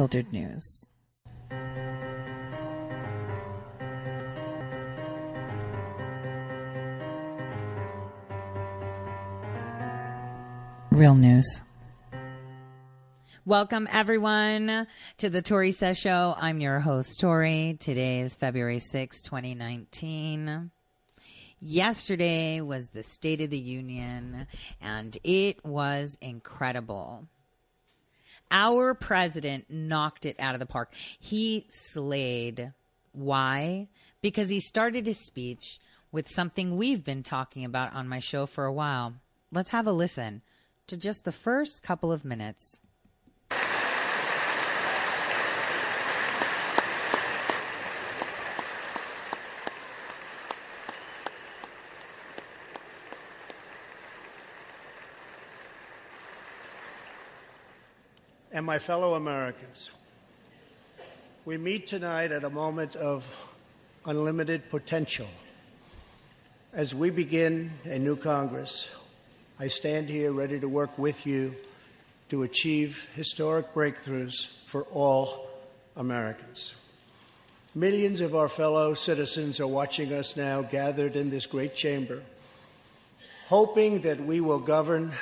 unfiltered news. Real news. Welcome everyone to the Tori Show. I'm your host, Tori. Today is February 6, 2019. Yesterday was the State of the Union and it was incredible. Our president knocked it out of the park. He slayed. Why? Because he started his speech with something we've been talking about on my show for a while. Let's have a listen to just the first couple of minutes. And my fellow Americans. We meet tonight at a moment of unlimited potential. As we begin a new Congress, I stand here ready to work with you to achieve historic breakthroughs for all Americans. Millions of our fellow citizens are watching us now gathered in this great chamber, hoping that we will govern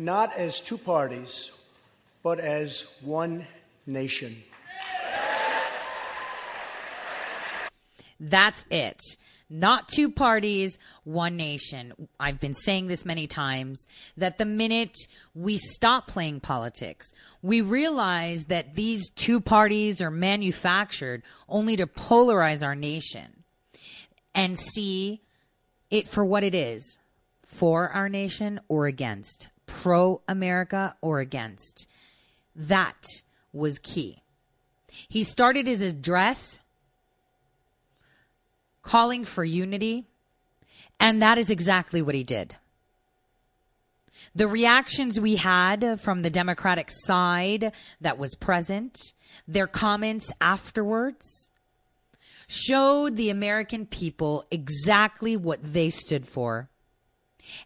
not as two parties but as one nation. That's it. Not two parties, one nation. I've been saying this many times that the minute we stop playing politics, we realize that these two parties are manufactured only to polarize our nation and see it for what it is for our nation or against, pro America or against. That was key. He started his address calling for unity, and that is exactly what he did. The reactions we had from the Democratic side that was present, their comments afterwards, showed the American people exactly what they stood for.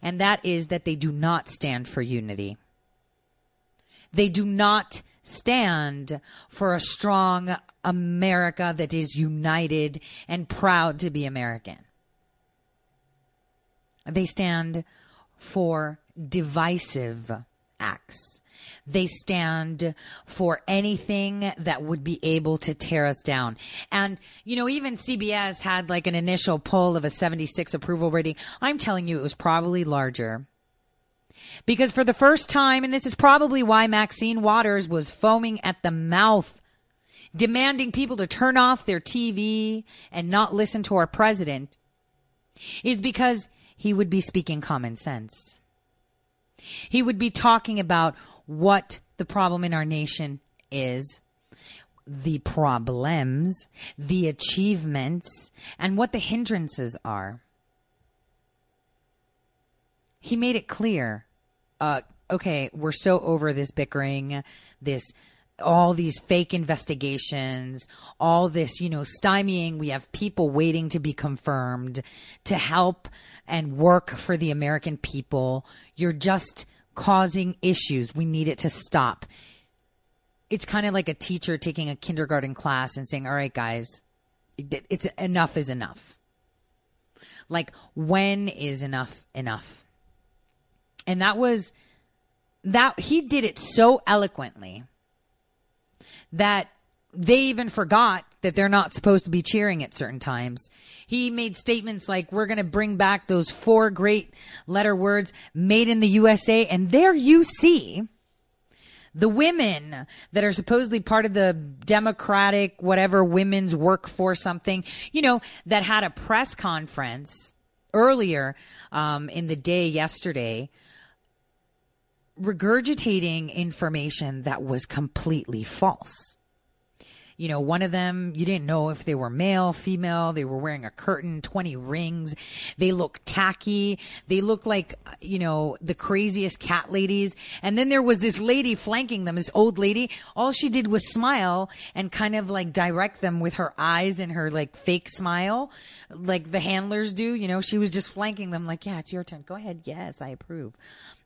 And that is that they do not stand for unity. They do not stand for a strong America that is united and proud to be American. They stand for divisive acts. They stand for anything that would be able to tear us down. And, you know, even CBS had like an initial poll of a 76 approval rating. I'm telling you, it was probably larger because for the first time, and this is probably why Maxine Waters was foaming at the mouth, demanding people to turn off their TV and not listen to our president, is because he would be speaking common sense. He would be talking about what the problem in our nation is, the problems, the achievements, and what the hindrances are. He made it clear uh, okay, we're so over this bickering, this all these fake investigations, all this, you know, stymieing. We have people waiting to be confirmed to help and work for the American people. You're just causing issues. We need it to stop. It's kind of like a teacher taking a kindergarten class and saying, all right, guys, it's enough is enough. Like, when is enough enough? And that was that he did it so eloquently that they even forgot that they're not supposed to be cheering at certain times. He made statements like, we're going to bring back those four great letter words made in the USA. And there you see the women that are supposedly part of the Democratic, whatever women's workforce, something, you know, that had a press conference earlier um, in the day yesterday regurgitating information that was completely false you know, one of them, you didn't know if they were male, female. They were wearing a curtain, 20 rings. They look tacky. They look like, you know, the craziest cat ladies. And then there was this lady flanking them, this old lady. All she did was smile and kind of like direct them with her eyes and her like fake smile, like the handlers do. You know, she was just flanking them like, yeah, it's your turn. Go ahead. Yes, I approve.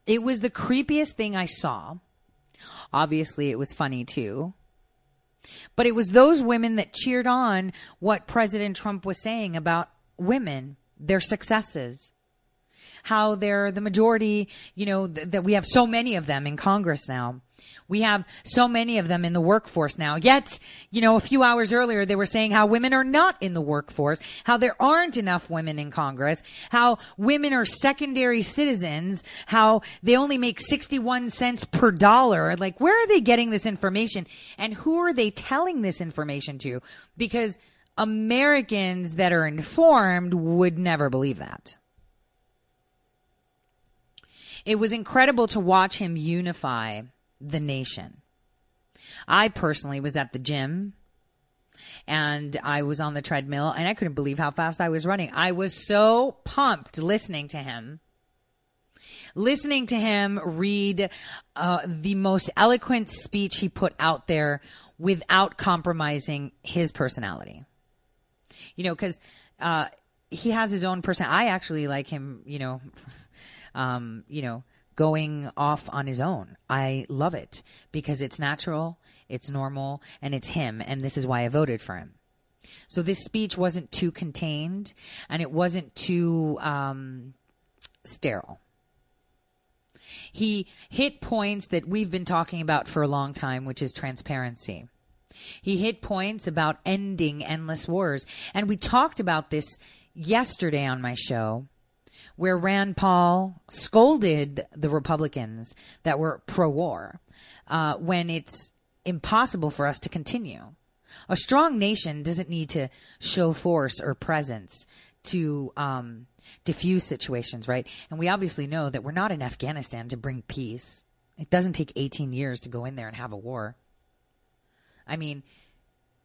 It was the creepiest thing I saw. Obviously, it was funny too. But it was those women that cheered on what President Trump was saying about women, their successes, how they're the majority, you know, th- that we have so many of them in Congress now. We have so many of them in the workforce now. Yet, you know, a few hours earlier, they were saying how women are not in the workforce, how there aren't enough women in Congress, how women are secondary citizens, how they only make 61 cents per dollar. Like, where are they getting this information? And who are they telling this information to? Because Americans that are informed would never believe that. It was incredible to watch him unify the nation. I personally was at the gym and I was on the treadmill and I couldn't believe how fast I was running. I was so pumped listening to him. Listening to him read uh, the most eloquent speech he put out there without compromising his personality. You know, because uh, he has his own person. I actually like him, you know, um, you know, going off on his own. I love it because it's natural, it's normal, and it's him. And this is why I voted for him. So this speech wasn't too contained and it wasn't too um, sterile. He hit points that we've been talking about for a long time, which is transparency. He hit points about ending endless wars. And we talked about this yesterday on my show where Rand Paul scolded the Republicans that were pro war uh, when it's impossible for us to continue. A strong nation doesn't need to show force or presence to um, diffuse situations, right? And we obviously know that we're not in Afghanistan to bring peace. It doesn't take 18 years to go in there and have a war. I mean,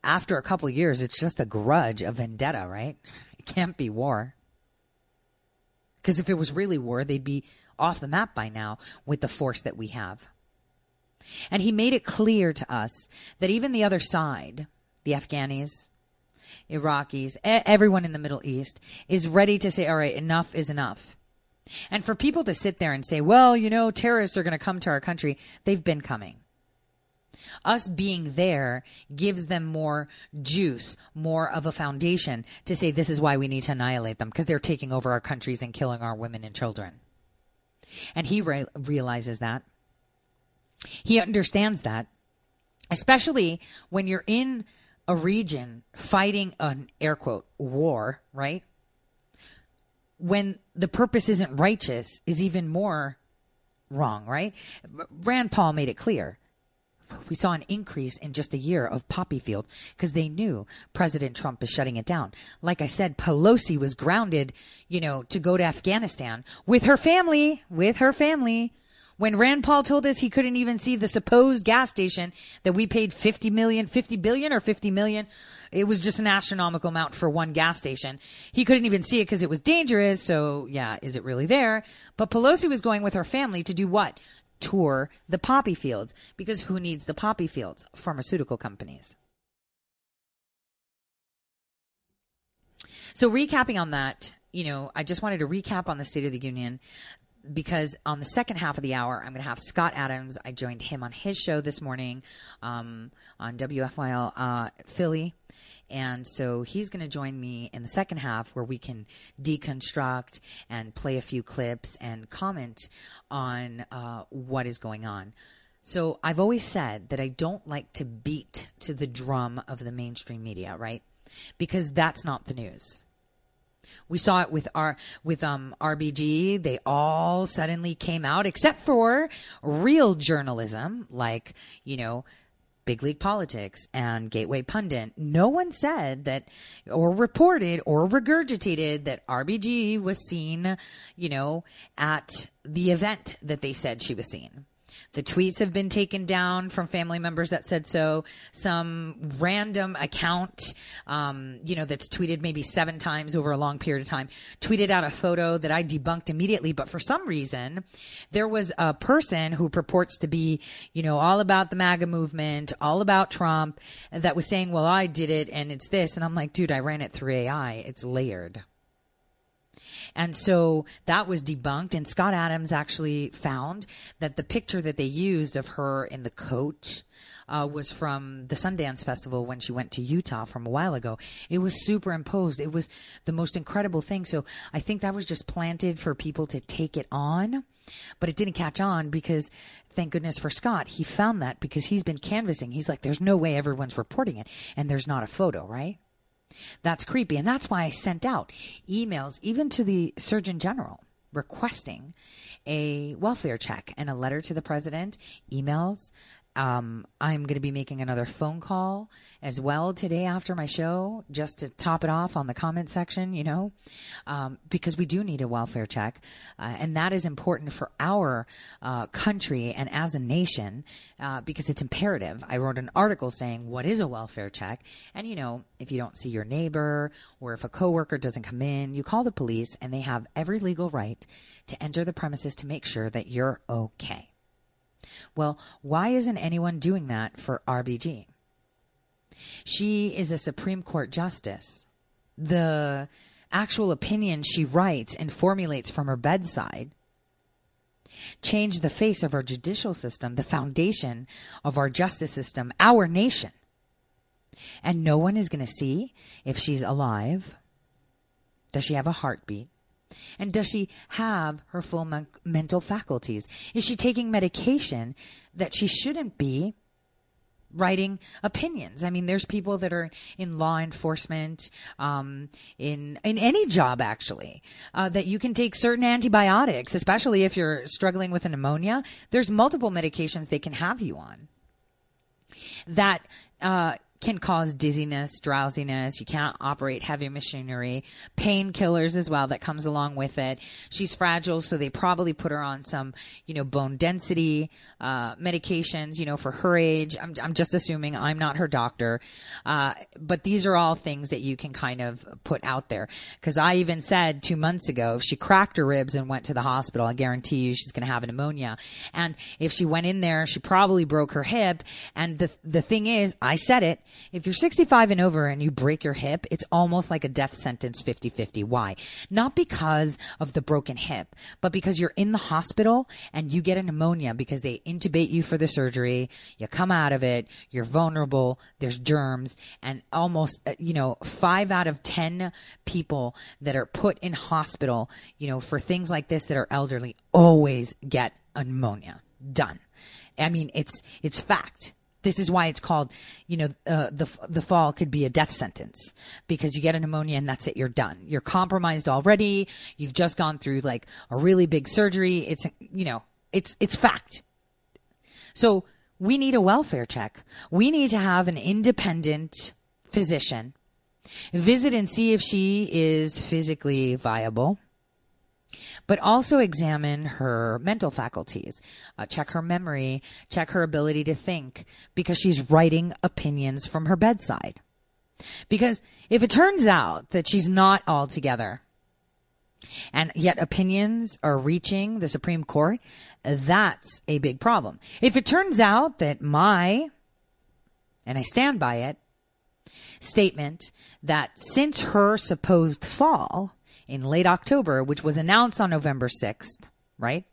after a couple years, it's just a grudge, a vendetta, right? It can't be war. Because if it was really war, they'd be off the map by now with the force that we have. And he made it clear to us that even the other side, the Afghanis, Iraqis, everyone in the Middle East is ready to say, all right, enough is enough. And for people to sit there and say, well, you know, terrorists are going to come to our country, they've been coming. Us being there gives them more juice, more of a foundation to say this is why we need to annihilate them because they're taking over our countries and killing our women and children. And he re- realizes that. He understands that, especially when you're in a region fighting an air quote war, right? When the purpose isn't righteous is even more wrong, right? Rand Paul made it clear we saw an increase in just a year of poppy field because they knew President Trump is shutting it down. Like I said, Pelosi was grounded, you know, to go to Afghanistan with her family, with her family. When Rand Paul told us he couldn't even see the supposed gas station that we paid 50 million, 50 billion or 50 million, it was just an astronomical amount for one gas station. He couldn't even see it because it was dangerous. So yeah, is it really there? But Pelosi was going with her family to do what? Tour the poppy fields because who needs the poppy fields? Pharmaceutical companies. So, recapping on that, you know, I just wanted to recap on the State of the Union because on the second half of the hour, I'm going to have Scott Adams. I joined him on his show this morning um, on WFYL uh, Philly. And so he's going to join me in the second half where we can deconstruct and play a few clips and comment on uh, what is going on. So I've always said that I don't like to beat to the drum of the mainstream media, right? Because that's not the news. We saw it with our with um RBG. They all suddenly came out, except for real journalism, like you know Big League Politics and Gateway Pundit, no one said that or reported or regurgitated that RBG was seen, you know, at the event that they said she was seen. The tweets have been taken down from family members that said so. Some random account, um, you know, that's tweeted maybe seven times over a long period of time, tweeted out a photo that I debunked immediately. But for some reason, there was a person who purports to be, you know, all about the MAGA movement, all about Trump, that was saying, well, I did it and it's this. And I'm like, dude, I ran it through AI. It's layered. And so that was debunked. And Scott Adams actually found that the picture that they used of her in the coat uh, was from the Sundance Festival when she went to Utah from a while ago. It was superimposed. It was the most incredible thing. So I think that was just planted for people to take it on, but it didn't catch on because thank goodness for Scott. He found that because he's been canvassing. He's like, there's no way everyone's reporting it and there's not a photo, right? That's creepy. And that's why I sent out emails, even to the Surgeon General, requesting a welfare check and a letter to the president, emails, um, I'm going to be making another phone call as well today after my show, just to top it off on the comment section, you know, um, because we do need a welfare check. Uh, and that is important for our uh, country and as a nation uh, because it's imperative. I wrote an article saying, What is a welfare check? And, you know, if you don't see your neighbor or if a coworker doesn't come in, you call the police and they have every legal right to enter the premises to make sure that you're okay. Well, why isn't anyone doing that for RBG? She is a Supreme Court justice. The actual opinion she writes and formulates from her bedside change the face of our judicial system, the foundation of our justice system, our nation. And no one is going to see if she's alive. Does she have a heartbeat? And does she have her full men- mental faculties? Is she taking medication that she shouldn't be writing opinions? I mean, there's people that are in law enforcement, um, in in any job actually, uh, that you can take certain antibiotics, especially if you're struggling with a pneumonia. There's multiple medications they can have you on that uh, can cause dizziness, drowsiness. You can't operate heavy machinery, painkillers as well that comes along with it. She's fragile, so they probably put her on some, you know, bone density uh, medications, you know, for her age. I'm, I'm just assuming I'm not her doctor, uh, but these are all things that you can kind of put out there. Because I even said two months ago, if she cracked her ribs and went to the hospital, I guarantee you she's going to have pneumonia. And if she went in there, she probably broke her hip. And the the thing is, I said it if you're 65 and over and you break your hip, it's almost like a death sentence 50 50. Why? Not because of the broken hip, but because you're in the hospital and you get a pneumonia because they intubate you for the surgery. You come out of it, you're vulnerable, there's germs, and almost, uh, you know, five out of 10 people that are put in hospital, you know, for things like this that are elderly always get a pneumonia. Done. I mean, it's, it's fact. This is why it's called, you know, uh, the the fall could be a death sentence because you get a pneumonia and that's it. You're done. You're compromised already. You've just gone through like a really big surgery. It's you know, it's it's fact. So we need a welfare check. We need to have an independent physician visit and see if she is physically viable but also examine her mental faculties, uh, check her memory, check her ability to think, because she's writing opinions from her bedside. Because if it turns out that she's not all together, and yet opinions are reaching the Supreme Court, that's a big problem. If it turns out that my, and I stand by it, statement that since her supposed fall, in late October, which was announced on November 6th, right?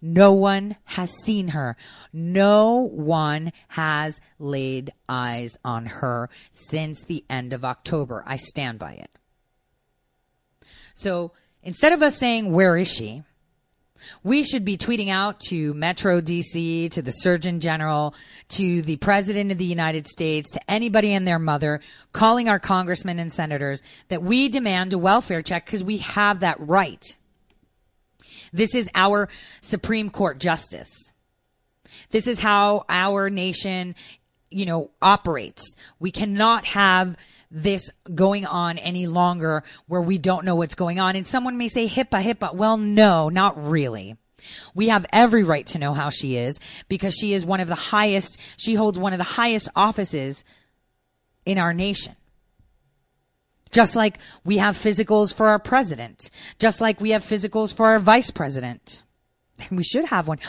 No one has seen her. No one has laid eyes on her since the end of October. I stand by it. So instead of us saying, where is she? We should be tweeting out to Metro DC, to the Surgeon General, to the President of the United States, to anybody and their mother, calling our congressmen and senators that we demand a welfare check because we have that right. This is our Supreme Court justice. This is how our nation, you know, operates. We cannot have this going on any longer where we don't know what's going on. And someone may say HIPAA, HIPAA. Well, no, not really. We have every right to know how she is because she is one of the highest, she holds one of the highest offices in our nation. Just like we have physicals for our president, just like we have physicals for our vice president. And we should have one.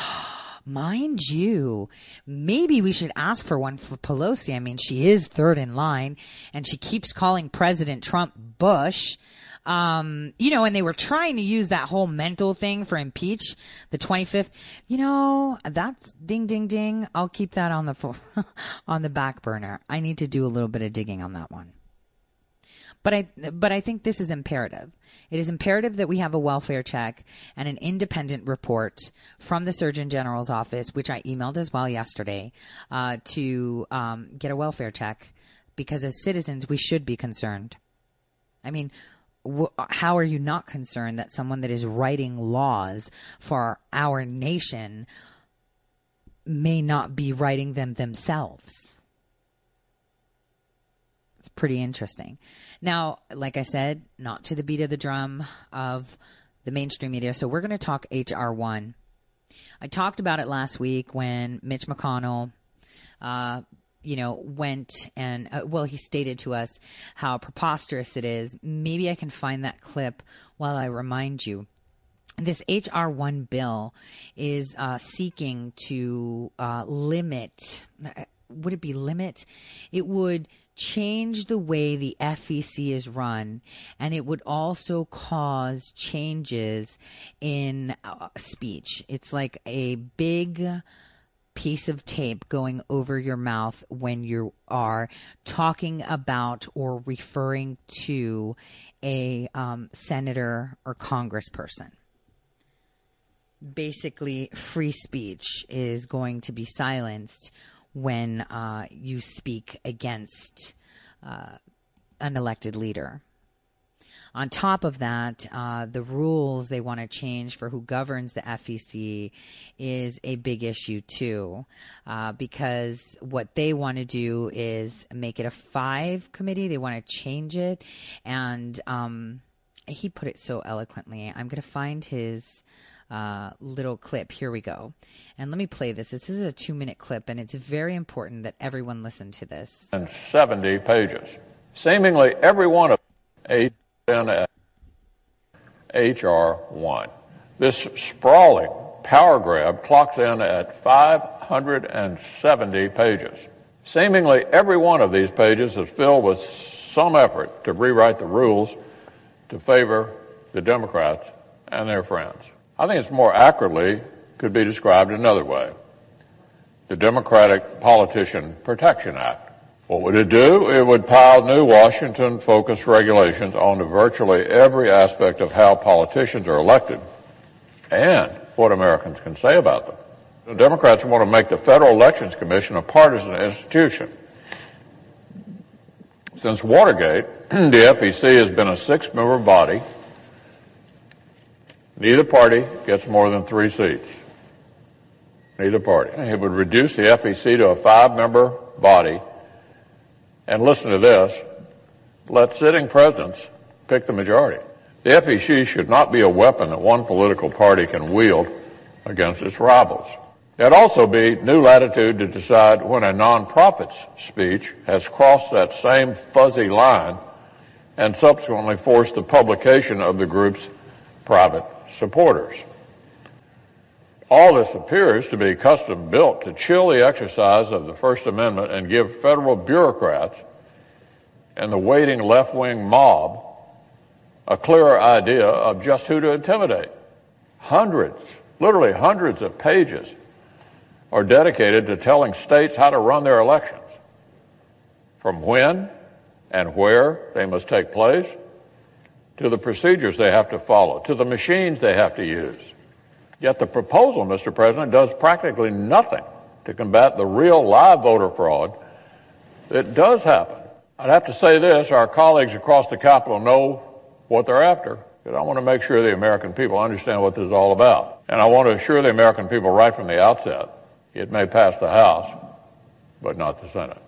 Mind you, maybe we should ask for one for Pelosi. I mean, she is third in line and she keeps calling President Trump Bush. Um, you know, and they were trying to use that whole mental thing for impeach the 25th. You know, that's ding, ding, ding. I'll keep that on the, on the back burner. I need to do a little bit of digging on that one. But I, but I think this is imperative. It is imperative that we have a welfare check and an independent report from the Surgeon General's office, which I emailed as well yesterday, uh, to um, get a welfare check because as citizens we should be concerned. I mean, wh- how are you not concerned that someone that is writing laws for our nation may not be writing them themselves? It's pretty interesting. Now, like I said, not to the beat of the drum of the mainstream media. So we're going to talk HR1. I talked about it last week when Mitch McConnell, uh, you know, went and, uh, well, he stated to us how preposterous it is. Maybe I can find that clip while I remind you. This HR1 bill is uh, seeking to uh, limit, uh, would it be limit? It would change the way the FEC is run, and it would also cause changes in uh, speech. It's like a big piece of tape going over your mouth when you are talking about or referring to a um, senator or congressperson. Basically, free speech is going to be silenced when uh, you speak against uh, an elected leader. On top of that, uh, the rules they want to change for who governs the FEC is a big issue too, uh, because what they want to do is make it a five committee. They want to change it, and um, he put it so eloquently. I'm going to find his uh, little clip. Here we go. And let me play this. This is a two minute clip, and it's very important that everyone listen to this. And 70 pages. Seemingly every one of HNS, HR1. This sprawling power grab clocks in at 570 pages. Seemingly every one of these pages is filled with some effort to rewrite the rules to favor the Democrats and their friends. I think it's more accurately could be described another way. The Democratic Politician Protection Act. What would it do? It would pile new Washington focused regulations onto virtually every aspect of how politicians are elected and what Americans can say about them. The Democrats want to make the Federal Elections Commission a partisan institution. Since Watergate, the FEC has been a six member body Neither party gets more than three seats. Neither party. It would reduce the FEC to a five member body. And listen to this let sitting presidents pick the majority. The FEC should not be a weapon that one political party can wield against its rivals. It'd also be new latitude to decide when a nonprofit's speech has crossed that same fuzzy line and subsequently force the publication of the group's private supporters. All this appears to be custom built to chill the exercise of the First Amendment and give federal bureaucrats and the waiting left wing mob a clearer idea of just who to intimidate. Hundreds, literally hundreds of pages are dedicated to telling states how to run their elections, from when and where they must take place, to the procedures they have to follow, to the machines they have to use. Yet the proposal, Mr. President, does practically nothing to combat the real live voter fraud that does happen. I'd have to say this our colleagues across the Capitol know what they're after. But I want to make sure the American people understand what this is all about. And I want to assure the American people right from the outset it may pass the House, but not the Senate.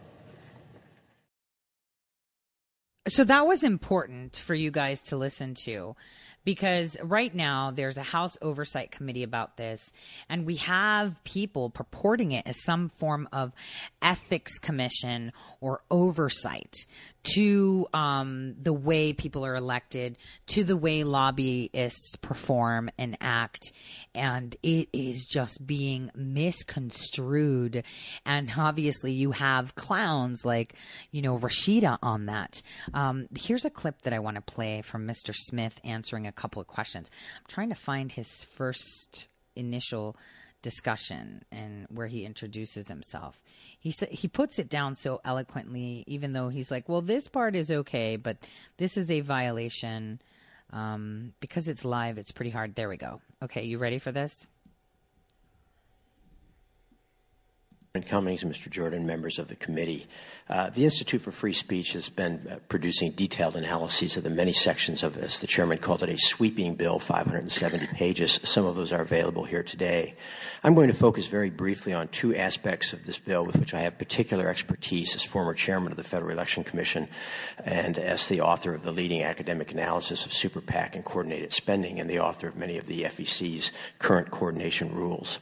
So that was important for you guys to listen to because right now there's a House Oversight Committee about this, and we have people purporting it as some form of ethics commission or oversight to um, the way people are elected, to the way lobbyists perform and act. And it is just being misconstrued. And obviously, you have clowns like, you know, Rashida on that. Um, here's a clip that I want to play from Mr. Smith answering a couple of questions. I'm trying to find his first initial discussion and where he introduces himself. He sa- he puts it down so eloquently, even though he's like, "Well, this part is okay, but this is a violation um, because it's live. It's pretty hard." There we go. Okay, you ready for this? Cummings, Mr. Jordan, members of the committee. Uh, the Institute for Free Speech has been uh, producing detailed analyses of the many sections of this. The chairman called it a sweeping bill, 570 pages. Some of those are available here today. I'm going to focus very briefly on two aspects of this bill with which I have particular expertise as former chairman of the Federal Election Commission and as the author of the leading academic analysis of super PAC and coordinated spending and the author of many of the FEC's current coordination rules.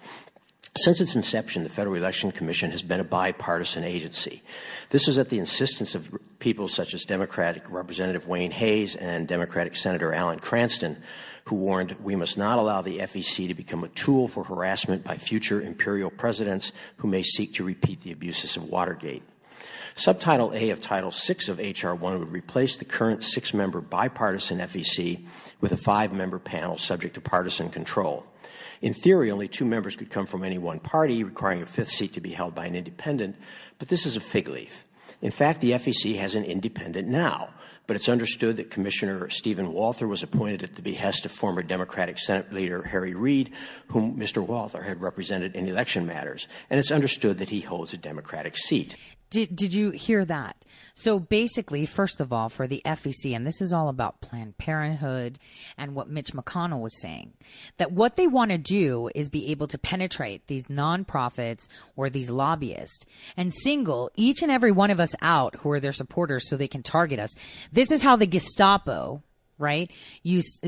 Since its inception, the Federal Election Commission has been a bipartisan agency. This was at the insistence of people such as Democratic Representative Wayne Hays and Democratic Senator Alan Cranston, who warned we must not allow the FEC to become a tool for harassment by future imperial presidents who may seek to repeat the abuses of Watergate. Subtitle A of Title VI of H.R. 1 would replace the current six member bipartisan FEC with a five member panel subject to partisan control. In theory, only two members could come from any one party, requiring a fifth seat to be held by an independent, but this is a fig leaf. In fact, the FEC has an independent now, but it's understood that Commissioner Steven Walther was appointed at the behest of former Democratic Senate leader Harry Reid, whom Mr. Walther had represented in election matters, and it's understood that he holds a Democratic seat. Did, did you hear that? So basically, first of all, for the FEC, and this is all about Planned Parenthood and what Mitch McConnell was saying, that what they want to do is be able to penetrate these nonprofits or these lobbyists and single each and every one of us out who are their supporters so they can target us. This is how the Gestapo right? Use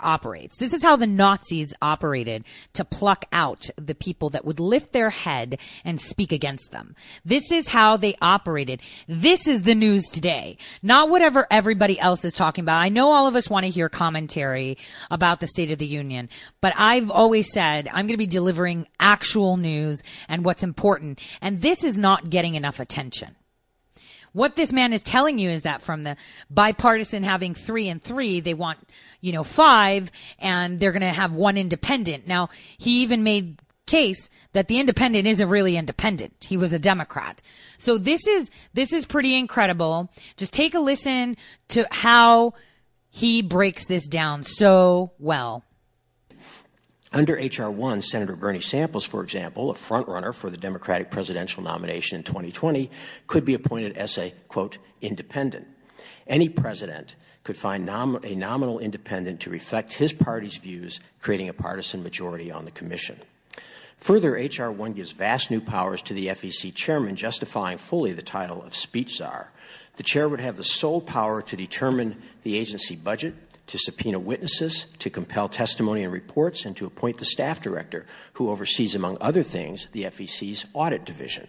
operates. This is how the Nazis operated to pluck out the people that would lift their head and speak against them. This is how they operated. This is the news today, not whatever everybody else is talking about. I know all of us want to hear commentary about the State of the Union, but I've always said I'm going to be delivering actual news and what's important. And this is not getting enough attention. What this man is telling you is that from the bipartisan having three and three, they want, you know, five and they're going to have one independent. Now, he even made case that the independent isn't really independent. He was a Democrat. So this is, this is pretty incredible. Just take a listen to how he breaks this down so well. Under H.R. 1, Senator Bernie Sanders, for example, a frontrunner for the Democratic presidential nomination in 2020, could be appointed as a, quote, independent. Any president could find nom- a nominal independent to reflect his party's views, creating a partisan majority on the commission. Further, H.R. 1 gives vast new powers to the FEC chairman, justifying fully the title of speech czar. The chair would have the sole power to determine the agency budget, to subpoena witnesses, to compel testimony and reports, and to appoint the staff director, who oversees, among other things, the FEC's audit division.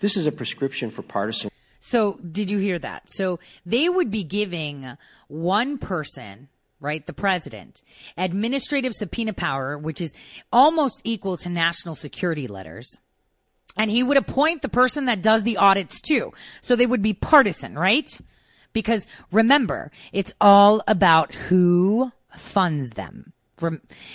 This is a prescription for partisan. So, did you hear that? So, they would be giving one person, right, the president, administrative subpoena power, which is almost equal to national security letters. And he would appoint the person that does the audits too. So they would be partisan, right? Because remember, it's all about who funds them.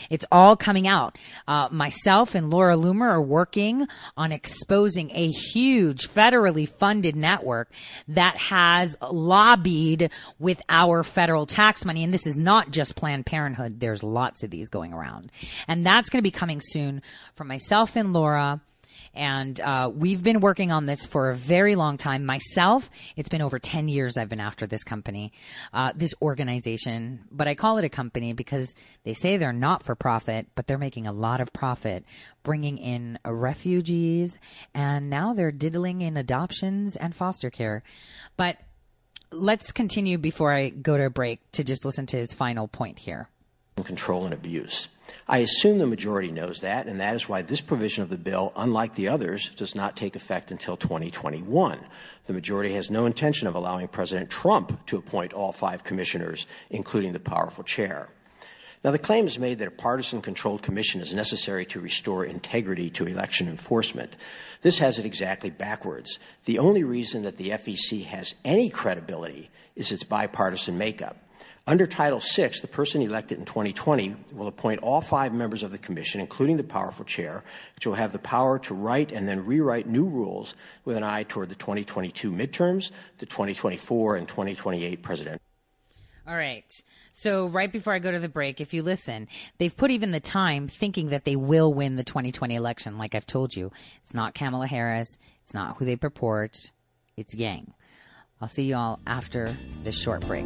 It's all coming out. Uh, myself and Laura Loomer are working on exposing a huge federally funded network that has lobbied with our federal tax money. And this is not just Planned Parenthood. There's lots of these going around. And that's going to be coming soon from myself and Laura. And uh, we've been working on this for a very long time. Myself, it's been over 10 years I've been after this company, uh, this organization. But I call it a company because they say they're not for profit, but they're making a lot of profit bringing in refugees. And now they're diddling in adoptions and foster care. But let's continue before I go to a break to just listen to his final point here. Control and abuse. I assume the majority knows that, and that is why this provision of the bill, unlike the others, does not take effect until 2021. The majority has no intention of allowing President Trump to appoint all five commissioners, including the powerful chair. Now, the claim is made that a partisan controlled commission is necessary to restore integrity to election enforcement. This has it exactly backwards. The only reason that the FEC has any credibility is its bipartisan makeup. Under Title VI, the person elected in 2020 will appoint all five members of the Commission, including the powerful chair, which will have the power to write and then rewrite new rules with an eye toward the 2022 midterms, the 2024 and 2028 president. All right. So right before I go to the break, if you listen, they've put even the time thinking that they will win the 2020 election. Like I've told you, it's not Kamala Harris. It's not who they purport. It's Yang. I'll see you all after this short break.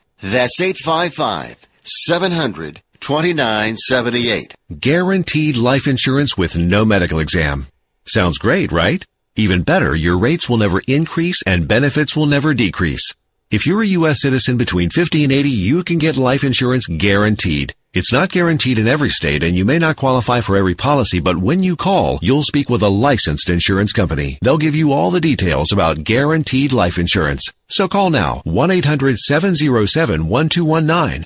That's 855 700 2978. Guaranteed life insurance with no medical exam. Sounds great, right? Even better, your rates will never increase and benefits will never decrease. If you're a U.S. citizen between 50 and 80, you can get life insurance guaranteed. It's not guaranteed in every state and you may not qualify for every policy, but when you call, you'll speak with a licensed insurance company. They'll give you all the details about guaranteed life insurance. So call now 1-800-707-1219.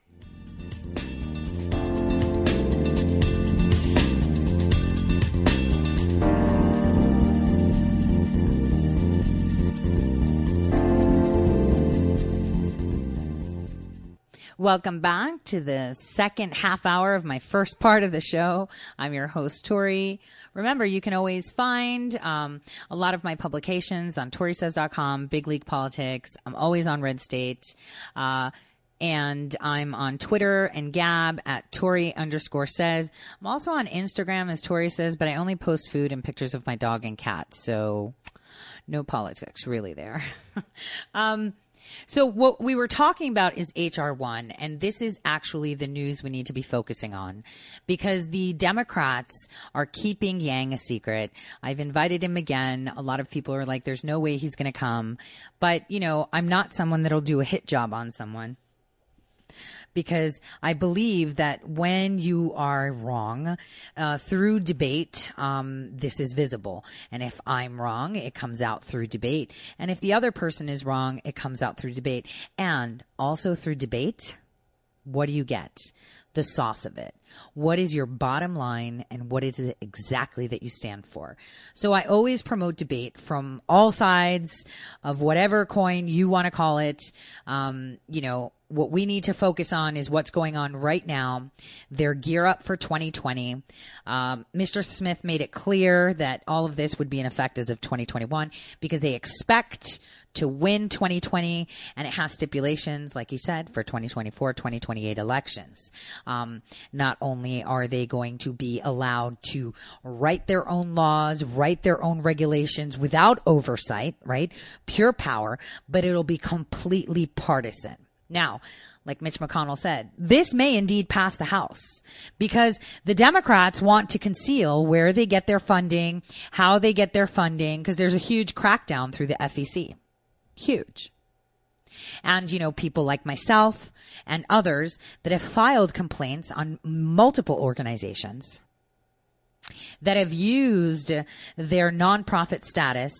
Welcome back to the second half hour of my first part of the show. I'm your host, Tori. Remember, you can always find um, a lot of my publications on ToriSays.com, Big League Politics. I'm always on Red State. Uh, and I'm on Twitter and Gab at Tori underscore says. I'm also on Instagram as Tori says, but I only post food and pictures of my dog and cat. So no politics really there. um, So what we were talking about is HR1 and this is actually the news we need to be focusing on because the Democrats are keeping Yang a secret. I've invited him again. A lot of people are like there's no way he's going to come. But, you know, I'm not someone that'll do a hit job on someone because I believe that when you are wrong uh, through debate, um, this is visible. And if I'm wrong, it comes out through debate. And if the other person is wrong, it comes out through debate. And also through debate, what do you get? The sauce of it. What is your bottom line and what is it exactly that you stand for? So I always promote debate from all sides of whatever coin you want to call it. Um, you know, what we need to focus on is what's going on right now. Their gear up for 2020. Um, Mr. Smith made it clear that all of this would be in effect as of 2021 because they expect to win 2020 and it has stipulations, like he said, for 2024, 2028 elections. Um, not only are they going to be allowed to write their own laws, write their own regulations without oversight, right? Pure power, but it'll be completely partisan. Now, like Mitch McConnell said, this may indeed pass the House because the Democrats want to conceal where they get their funding, how they get their funding, because there's a huge crackdown through the FEC. Huge. And, you know, people like myself and others that have filed complaints on multiple organizations that have used their nonprofit status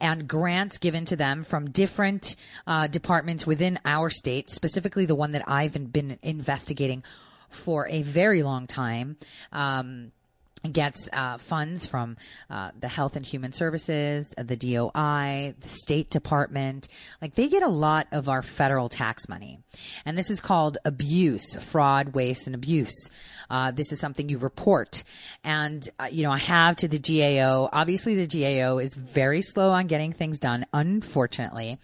and grants given to them from different uh, departments within our state, specifically the one that I've been investigating for a very long time. Um, gets uh, funds from uh, the Health and Human Services, the DOI, the State Department. Like they get a lot of our federal tax money. And this is called abuse, fraud, waste, and abuse. Uh, this is something you report. And, uh, you know, I have to the GAO. Obviously, the GAO is very slow on getting things done, unfortunately.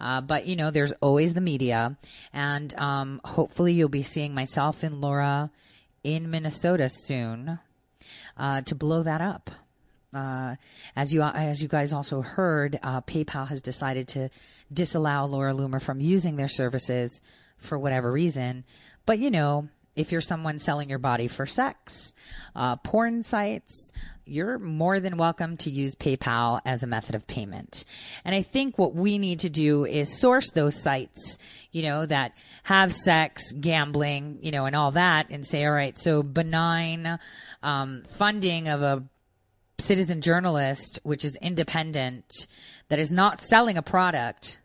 Uh, but, you know, there's always the media. And um, hopefully you'll be seeing myself and Laura in Minnesota soon uh, to blow that up. Uh, as you as you guys also heard, uh, PayPal has decided to disallow Laura Loomer from using their services for whatever reason. But you know, if you're someone selling your body for sex, uh, porn sites, you're more than welcome to use PayPal as a method of payment. And I think what we need to do is source those sites, you know, that have sex, gambling, you know, and all that and say, all right, so benign um, funding of a citizen journalist, which is independent, that is not selling a product,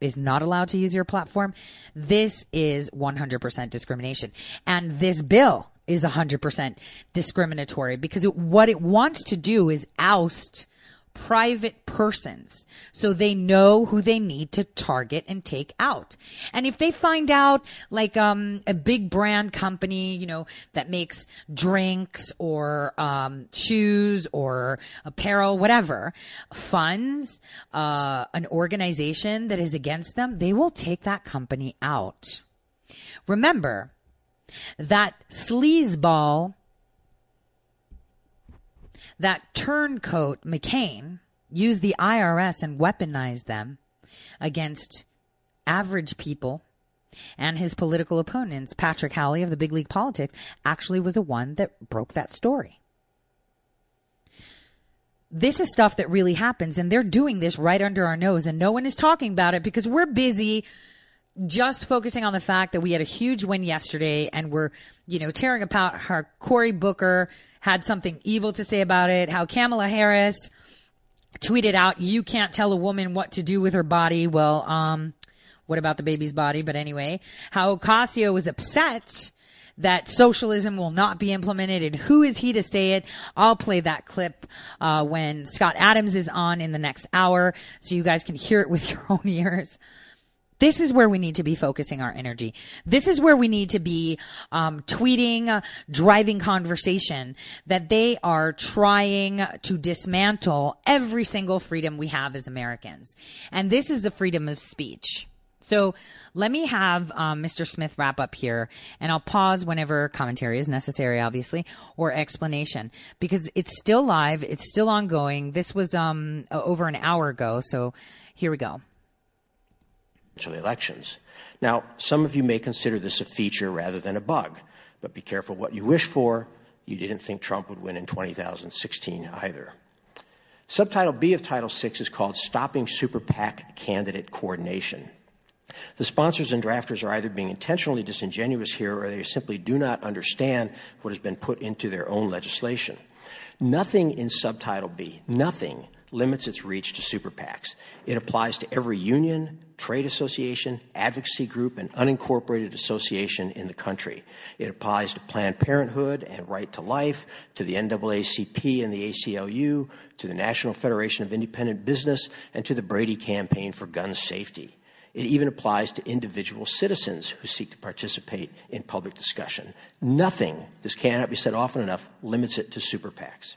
is not allowed to use your platform. This is 100% discrimination. And this bill is 100% discriminatory because it, what it wants to do is oust private persons so they know who they need to target and take out. And if they find out like um a big brand company, you know, that makes drinks or um shoes or apparel whatever, funds uh an organization that is against them, they will take that company out. Remember that sleazeball that turncoat McCain used the IRS and weaponized them against average people and his political opponents. Patrick Howley of the Big League Politics actually was the one that broke that story. This is stuff that really happens, and they're doing this right under our nose, and no one is talking about it because we're busy just focusing on the fact that we had a huge win yesterday and we're, you know, tearing apart how Cory Booker had something evil to say about it, how Kamala Harris tweeted out, you can't tell a woman what to do with her body. Well, um, what about the baby's body? But anyway, how Ocasio was upset that socialism will not be implemented and who is he to say it? I'll play that clip, uh, when Scott Adams is on in the next hour so you guys can hear it with your own ears. This is where we need to be focusing our energy. This is where we need to be um, tweeting, uh, driving conversation that they are trying to dismantle every single freedom we have as Americans. And this is the freedom of speech. So let me have um, Mr. Smith wrap up here, and I'll pause whenever commentary is necessary, obviously, or explanation, because it's still live, it's still ongoing. This was um, over an hour ago, so here we go. Elections. Now, some of you may consider this a feature rather than a bug, but be careful what you wish for. You didn't think Trump would win in 2016 either. Subtitle B of Title VI is called Stopping Super PAC Candidate Coordination. The sponsors and drafters are either being intentionally disingenuous here or they simply do not understand what has been put into their own legislation. Nothing in Subtitle B, nothing limits its reach to super PACs. It applies to every union, trade association, advocacy group, and unincorporated association in the country. It applies to Planned Parenthood and Right to Life, to the NAACP and the ACLU, to the National Federation of Independent Business, and to the Brady Campaign for Gun Safety. It even applies to individual citizens who seek to participate in public discussion. Nothing, this cannot be said often enough, limits it to super PACs.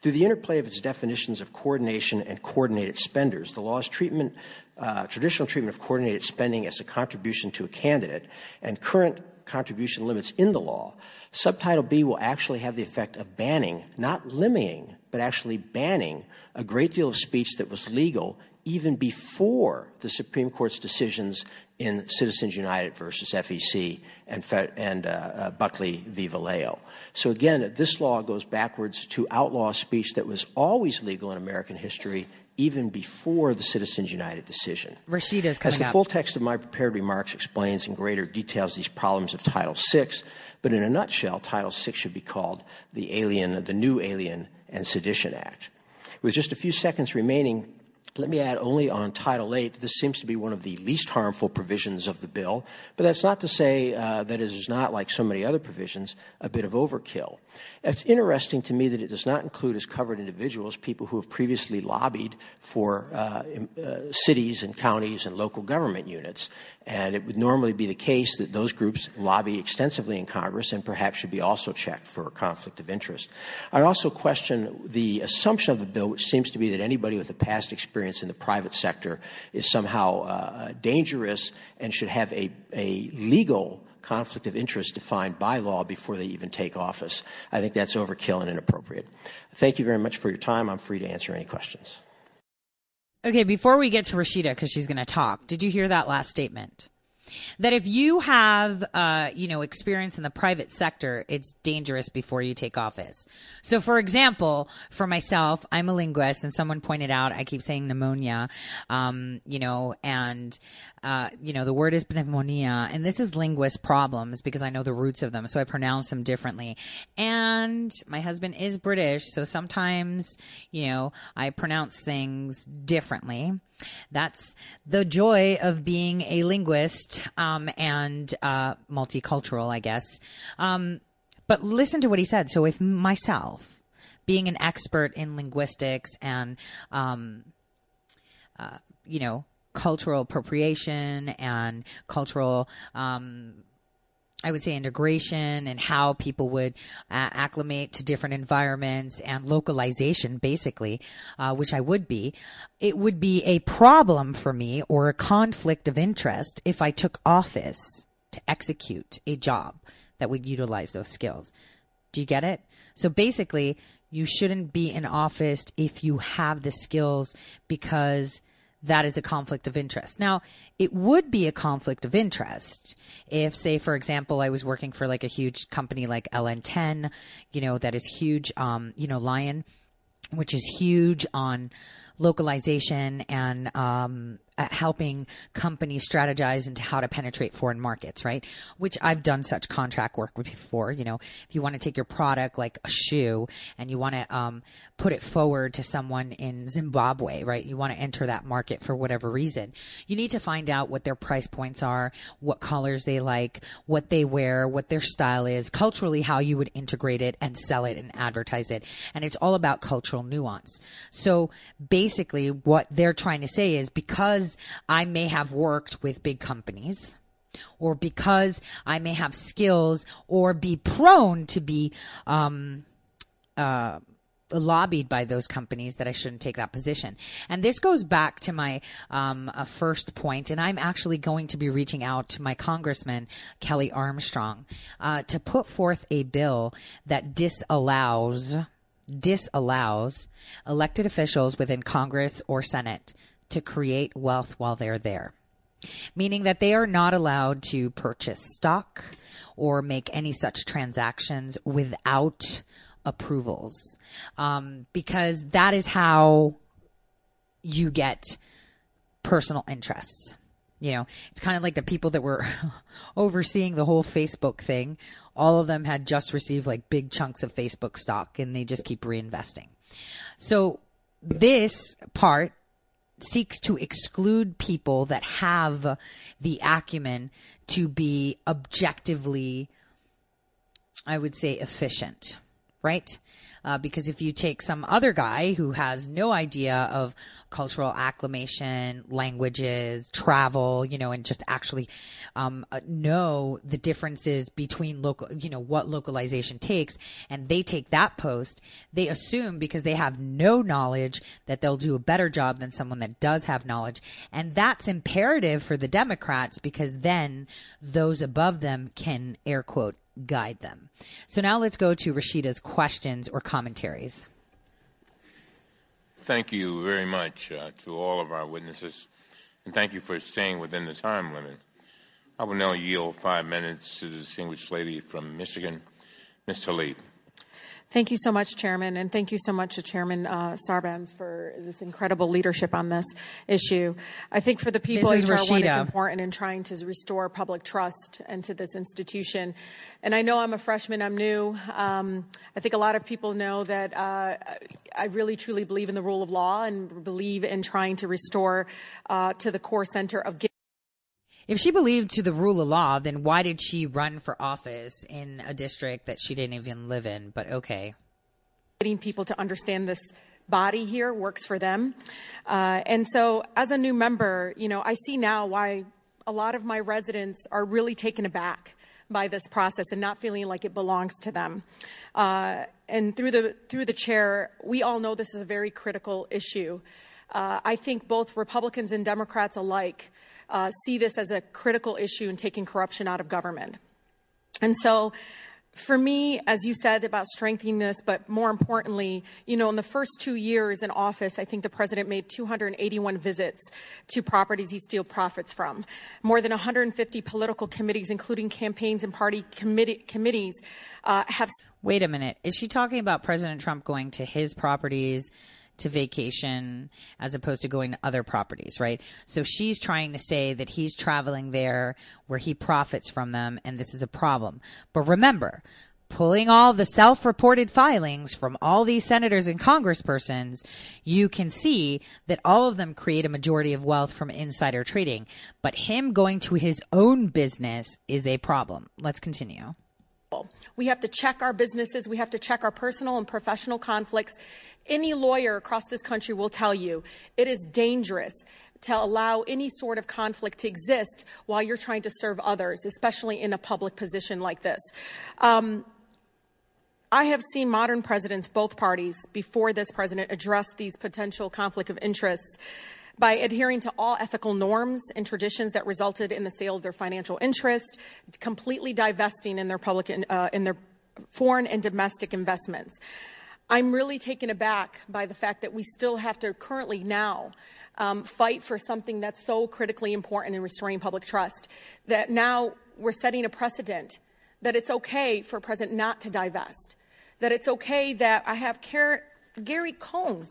Through the interplay of its definitions of coordination and coordinated spenders, the law's treatment, uh, traditional treatment of coordinated spending as a contribution to a candidate, and current contribution limits in the law, Subtitle B will actually have the effect of banning, not limiting, but actually banning a great deal of speech that was legal even before the Supreme Court's decisions in Citizens United versus FEC and, and uh, uh, Buckley v. Valeo. So again, this law goes backwards to outlaw speech that was always legal in American history even before the Citizens United decision. Rashida's coming As the up. full text of my prepared remarks explains in greater details these problems of Title VI, but in a nutshell, Title VI should be called the Alien, the New Alien and Sedition Act. With just a few seconds remaining, let me add only on Title VIII, this seems to be one of the least harmful provisions of the bill, but that's not to say uh, that it is not, like so many other provisions, a bit of overkill. It's interesting to me that it does not include as covered individuals people who have previously lobbied for uh, uh, cities and counties and local government units. And it would normally be the case that those groups lobby extensively in Congress and perhaps should be also checked for conflict of interest. I also question the assumption of the bill, which seems to be that anybody with a past experience in the private sector is somehow uh, dangerous and should have a, a legal conflict of interest defined by law before they even take office. I think that's overkill and inappropriate. Thank you very much for your time. I'm free to answer any questions. Okay, before we get to Rashida, because she's going to talk, did you hear that last statement? That if you have, uh, you know, experience in the private sector, it's dangerous before you take office. So, for example, for myself, I'm a linguist, and someone pointed out I keep saying pneumonia, um, you know, and uh, you know, the word is pneumonia, and this is linguist problems because I know the roots of them, so I pronounce them differently. And my husband is British, so sometimes, you know, I pronounce things differently. That's the joy of being a linguist um, and uh, multicultural, I guess. Um, but listen to what he said. So, if myself, being an expert in linguistics and, um, uh, you know, cultural appropriation and cultural um, I would say integration and how people would uh, acclimate to different environments and localization, basically, uh, which I would be. It would be a problem for me or a conflict of interest if I took office to execute a job that would utilize those skills. Do you get it? So basically, you shouldn't be in office if you have the skills because that is a conflict of interest. Now, it would be a conflict of interest if, say, for example, I was working for like a huge company like LN10, you know, that is huge, um, you know, Lion, which is huge on localization and um, helping companies strategize into how to penetrate foreign markets, right? Which I've done such contract work before. You know, if you want to take your product like a shoe and you want to um, put it forward to someone in Zimbabwe, right? You want to enter that market for whatever reason. You need to find out what their price points are, what colors they like, what they wear, what their style is, culturally how you would integrate it and sell it and advertise it. And it's all about cultural nuance. So basically what they're trying to say is because because I may have worked with big companies or because I may have skills or be prone to be, um, uh, lobbied by those companies that I shouldn't take that position. And this goes back to my um, uh, first point, and I'm actually going to be reaching out to my congressman, Kelly Armstrong, uh, to put forth a bill that disallows disallows elected officials within Congress or Senate to create wealth while they're there. meaning that they are not allowed to purchase stock or make any such transactions without approvals, um, because that is how you get personal interests. You know, it's kind of like the people that were overseeing the whole Facebook thing. All of them had just received like big chunks of Facebook stock and they just keep reinvesting. So this part seeks to exclude people that have the acumen to be objectively, I would say, efficient, right? Uh, because if you take some other guy who has no idea of cultural acclimation, languages, travel, you know, and just actually um, uh, know the differences between local, you know, what localization takes, and they take that post, they assume because they have no knowledge that they'll do a better job than someone that does have knowledge. And that's imperative for the Democrats because then those above them can air quote guide them. So now let's go to Rashida's questions or commentaries. Thank you very much uh, to all of our witnesses, and thank you for staying within the time limit. I will now yield five minutes to the distinguished lady from Michigan, Ms. Tlaib. Thank you so much, Chairman, and thank you so much to Chairman uh, Sarbanes for this incredible leadership on this issue. I think for the people, This is HR one is important in trying to restore public trust into this institution. And I know I'm a freshman; I'm new. Um, I think a lot of people know that uh, I really truly believe in the rule of law and believe in trying to restore uh, to the core center of. If she believed to the rule of law, then why did she run for office in a district that she didn't even live in? But okay. getting people to understand this body here works for them. Uh, and so, as a new member, you know, I see now why a lot of my residents are really taken aback by this process and not feeling like it belongs to them. Uh, and through the through the chair, we all know this is a very critical issue. Uh, I think both Republicans and Democrats alike uh, see this as a critical issue in taking corruption out of government. And so, for me, as you said about strengthening this, but more importantly, you know, in the first two years in office, I think the president made 281 visits to properties he steal profits from. More than 150 political committees, including campaigns and party committee, committees, uh, have. Wait a minute. Is she talking about President Trump going to his properties to vacation as opposed to going to other properties, right? So she's trying to say that he's traveling there where he profits from them and this is a problem. But remember, pulling all the self-reported filings from all these senators and congresspersons, you can see that all of them create a majority of wealth from insider trading. But him going to his own business is a problem. Let's continue. We have to check our businesses. We have to check our personal and professional conflicts. Any lawyer across this country will tell you it is dangerous to allow any sort of conflict to exist while you're trying to serve others, especially in a public position like this. Um, I have seen modern presidents, both parties, before this president, address these potential conflict of interests by adhering to all ethical norms and traditions that resulted in the sale of their financial interest, completely divesting in their public uh, in their foreign and domestic investments. I'm really taken aback by the fact that we still have to currently now um, fight for something that's so critically important in restoring public trust. That now we're setting a precedent that it's okay for a president not to divest. That it's okay that I have Gary Cohn,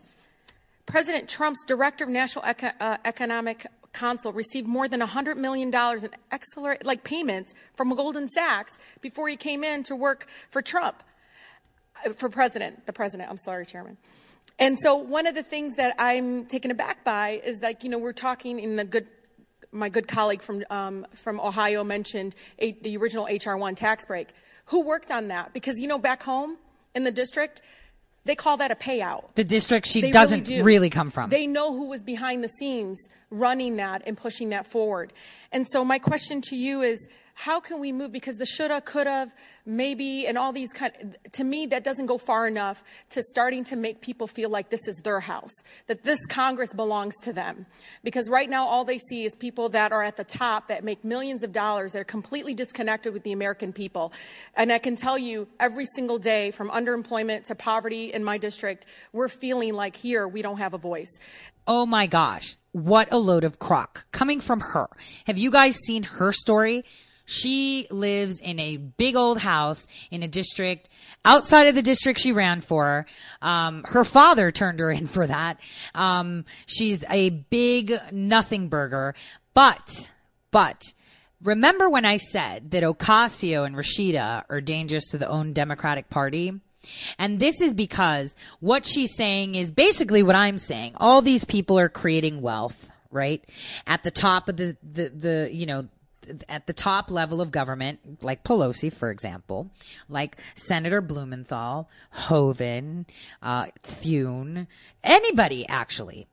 President Trump's director of National Eco- uh, Economic Council, received more than $100 million in accelerate, like payments from Goldman Sachs before he came in to work for Trump, uh, for president, the president, I'm sorry, Chairman. And so one of the things that I'm taken aback by is like, you know, we're talking in the good, my good colleague from, um, from Ohio mentioned a, the original HR1 tax break. Who worked on that? Because, you know, back home in the district, they call that a payout. The district she They doesn't do. really come from. They know who was behind the scenes running that and pushing that forward. And so my question to you is how can we move because the shoulda coulda maybe and all these kind to me that doesn't go far enough to starting to make people feel like this is their house that this congress belongs to them because right now all they see is people that are at the top that make millions of dollars that are completely disconnected with the american people and i can tell you every single day from underemployment to poverty in my district we're feeling like here we don't have a voice oh my gosh, what a load of crock coming from her. Have you guys seen her story? She lives in a big old house in a district outside of the district she ran for. Um, her father turned her in for that. Um, she's a big nothing burger, but, but, remember when I said that Ocasio and Rashida are dangerous to the own Democratic Party? And this is because what she's saying is basically what I'm saying. All these people are creating wealth, right? At the top of the, the, the, you know, at the top level of government, like Pelosi, for example, like Senator Blumenthal, Hoeven, uh, Thune, anybody actually.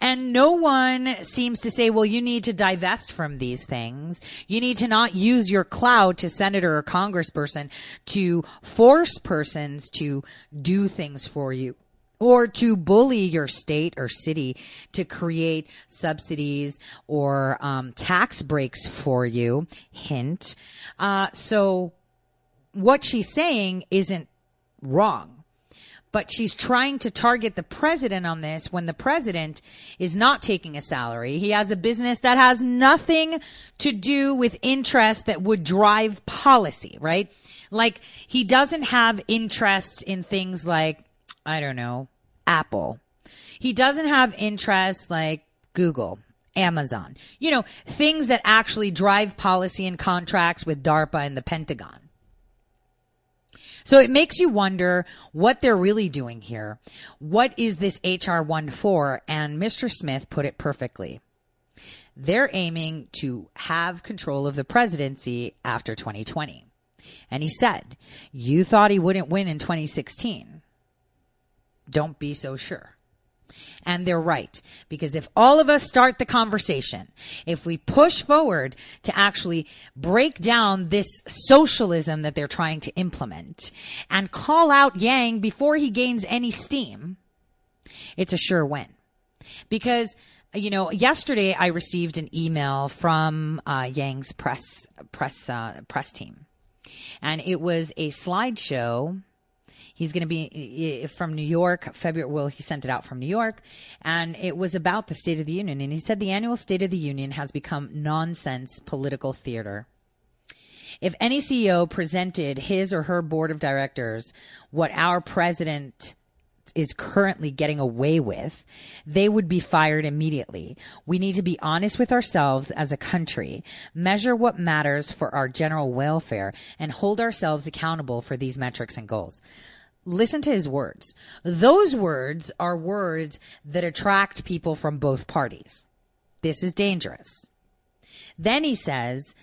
And no one seems to say, well, you need to divest from these things. You need to not use your clout to senator or congressperson to force persons to do things for you or to bully your state or city to create subsidies or um, tax breaks for you. Hint. Uh, so what she's saying isn't wrong. But she's trying to target the president on this when the president is not taking a salary. He has a business that has nothing to do with interest that would drive policy, right? Like he doesn't have interests in things like I don't know, Apple. He doesn't have interests like Google, Amazon, you know, things that actually drive policy and contracts with DARPA and the Pentagon. So it makes you wonder what they're really doing here. What is this HR 1 for? And Mr. Smith put it perfectly. They're aiming to have control of the presidency after 2020. And he said, You thought he wouldn't win in 2016 don't be so sure. And they're right. Because if all of us start the conversation, if we push forward to actually break down this socialism that they're trying to implement and call out Yang before he gains any steam, it's a sure win. Because, you know, yesterday I received an email from uh, Yang's press, press, uh, press team. And it was a slideshow He's going to be from New York, February. Well, he sent it out from New York, and it was about the State of the Union. And he said the annual State of the Union has become nonsense political theater. If any CEO presented his or her board of directors what our president is currently getting away with, they would be fired immediately. We need to be honest with ourselves as a country, measure what matters for our general welfare, and hold ourselves accountable for these metrics and goals listen to his words. Those words are words that attract people from both parties. This is dangerous. Then he says,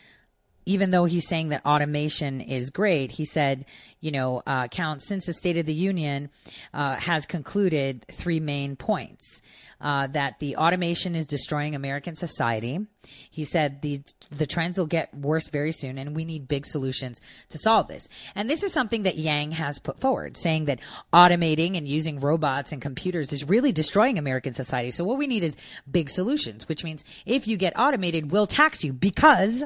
even though he's saying that automation is great, he said, you know, uh, count since the State of the Union uh, has concluded three main points uh, that the automation is destroying American society. He said the the trends will get worse very soon, and we need big solutions to solve this. And this is something that Yang has put forward, saying that automating and using robots and computers is really destroying American society. So what we need is big solutions, which means if you get automated, we'll tax you because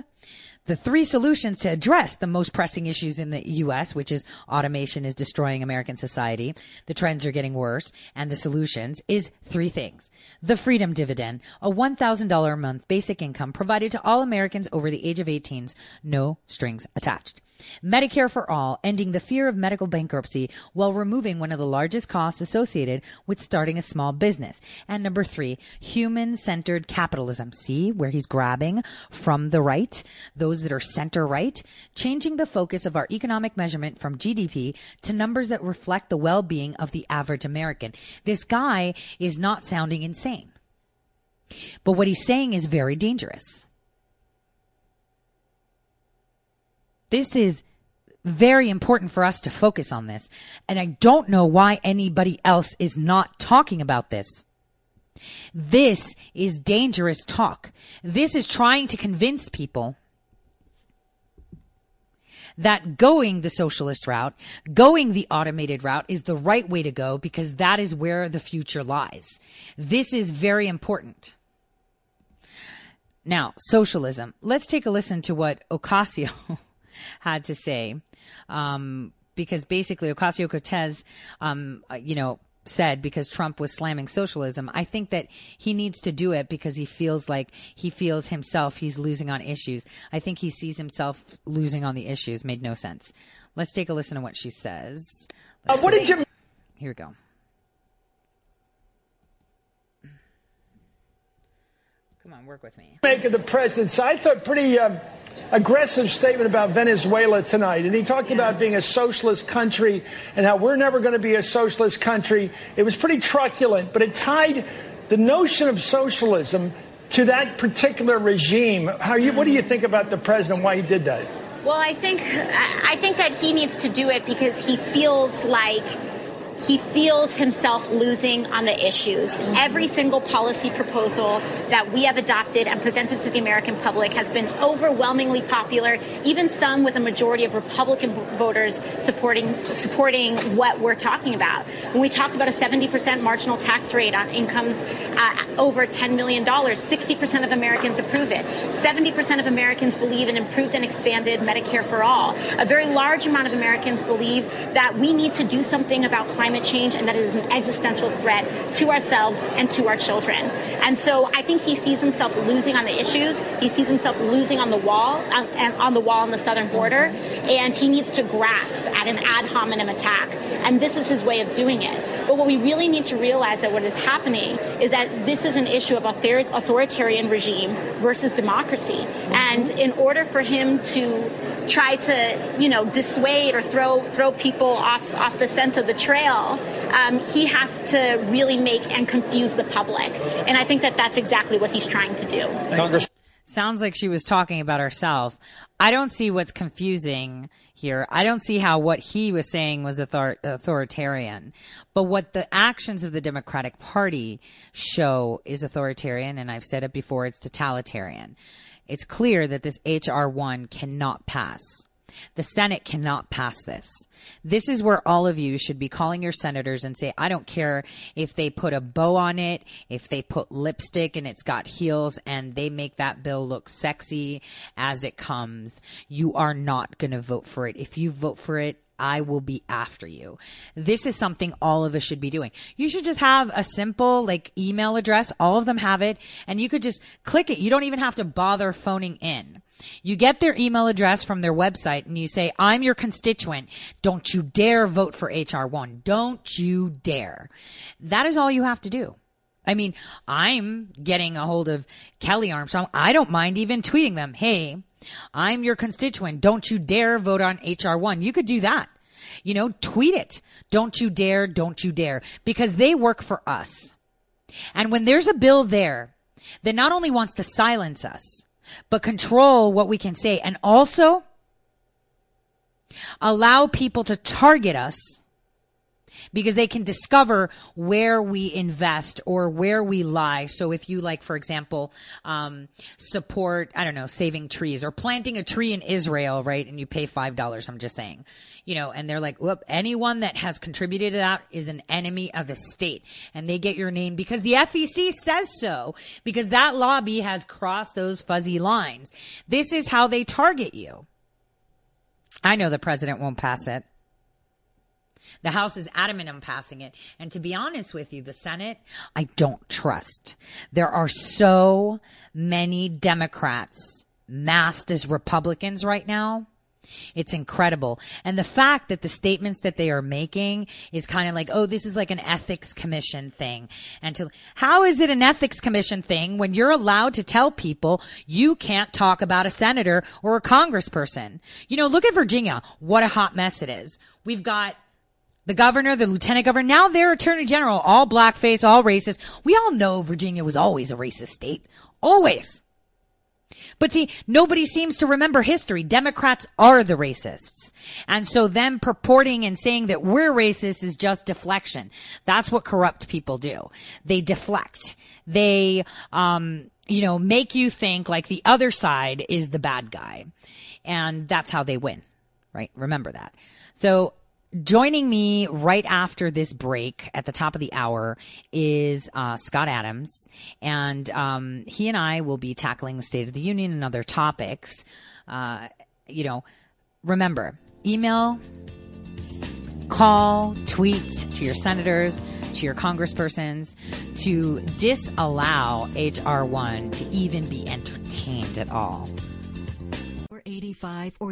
the three solutions to address the most pressing issues in the U.S., which is automation is destroying American society, the trends are getting worse, and the solutions is three things. The freedom dividend, a $1,000 a month basic income provided to all Americans over the age of 18, no strings attached. Medicare for all, ending the fear of medical bankruptcy while removing one of the largest costs associated with starting a small business. And number three, human centered capitalism. See where he's grabbing from the right, those that are center right, changing the focus of our economic measurement from GDP to numbers that reflect the well being of the average American. This guy is not sounding insane. But what he's saying is very dangerous. This is very important for us to focus on this. And I don't know why anybody else is not talking about this. This is dangerous talk. This is trying to convince people that going the socialist route, going the automated route is the right way to go because that is where the future lies. This is very important. Now, socialism. Let's take a listen to what Ocasio had to say. Um, because basically Ocasio Cortez, um, uh, you know, said because Trump was slamming socialism. I think that he needs to do it because he feels like he feels himself he's losing on issues. I think he sees himself losing on the issues. Made no sense. Let's take a listen to what she says. Uh, what did you? Here we go. Come on, work with me. Make of the president's, I thought, pretty um, aggressive statement about Venezuela tonight. And he talked about being a socialist country and how we're never going to be a socialist country. It was pretty truculent, but it tied the notion of socialism to that particular regime. How you, what do you think about the president, why he did that? Well, I think I think that he needs to do it because he feels like he feels himself losing on the issues. Every single policy proposal that we have adopted and presented to the American public has been overwhelmingly popular, even some with a majority of Republican voters supporting supporting what we're talking about. When we talk about a 70% marginal tax rate on incomes uh, over $10 million, 60% of Americans approve it. 70% of Americans believe in improved and expanded Medicare for all. A very large amount of Americans believe that we need to do something about climate climate change and that it is an existential threat to ourselves and to our children. And so I think he sees himself losing on the issues. He sees himself losing on the wall um, and on the wall on the southern border. And he needs to grasp at an ad hominem attack. And this is his way of doing it. But what we really need to realize that what is happening is that this is an issue of author- authoritarian regime versus democracy. And in order for him to try to, you know, dissuade or throw throw people off off the scent of the trail, um, he has to really make and confuse the public. And I think that that's exactly what he's trying to do. Congress. Sounds like she was talking about herself. I don't see what's confusing here. I don't see how what he was saying was author- authoritarian. But what the actions of the Democratic Party show is authoritarian, and I've said it before, it's totalitarian. It's clear that this HR1 cannot pass. The Senate cannot pass this. This is where all of you should be calling your senators and say, I don't care if they put a bow on it, if they put lipstick and it's got heels and they make that bill look sexy as it comes. You are not going to vote for it. If you vote for it, I will be after you. This is something all of us should be doing. You should just have a simple like email address. All of them have it and you could just click it. You don't even have to bother phoning in. You get their email address from their website and you say, I'm your constituent. Don't you dare vote for HR1. Don't you dare. That is all you have to do. I mean, I'm getting a hold of Kelly Armstrong. I don't mind even tweeting them. Hey, I'm your constituent. Don't you dare vote on HR1. You could do that. You know, tweet it. Don't you dare. Don't you dare. Because they work for us. And when there's a bill there that not only wants to silence us, but control what we can say. And also allow people to target us because they can discover where we invest or where we lie. So if you like, for example, um, support, I don't know, saving trees or planting a tree in Israel, right? And you pay $5. I'm just saying, you know, and they're like, whoop, anyone that has contributed that is an enemy of the state. And they get your name because the FEC says so, because that lobby has crossed those fuzzy lines. This is how they target you. I know the president won't pass it. The House is adamant on passing it. And to be honest with you, the Senate, I don't trust. There are so many Democrats masked as Republicans right now. It's incredible. And the fact that the statements that they are making is kind of like, oh, this is like an ethics commission thing. And to, how is it an ethics commission thing when you're allowed to tell people you can't talk about a senator or a congressperson? You know, look at Virginia. What a hot mess it is. We've got the governor, the lieutenant governor, now their attorney general, all blackface, all racist. We all know Virginia was always a racist state. Always. But see, nobody seems to remember history. Democrats are the racists. And so them purporting and saying that we're racist is just deflection. That's what corrupt people do. They deflect. They, um, you know, make you think like the other side is the bad guy. And that's how they win, right? Remember that. So Joining me right after this break at the top of the hour is uh, Scott Adams, and um, he and I will be tackling the State of the Union and other topics. Uh, you know, remember, email, call, tweet to your senators to your congresspersons to disallow H.R. 1 to even be entertained at all. Or 85 or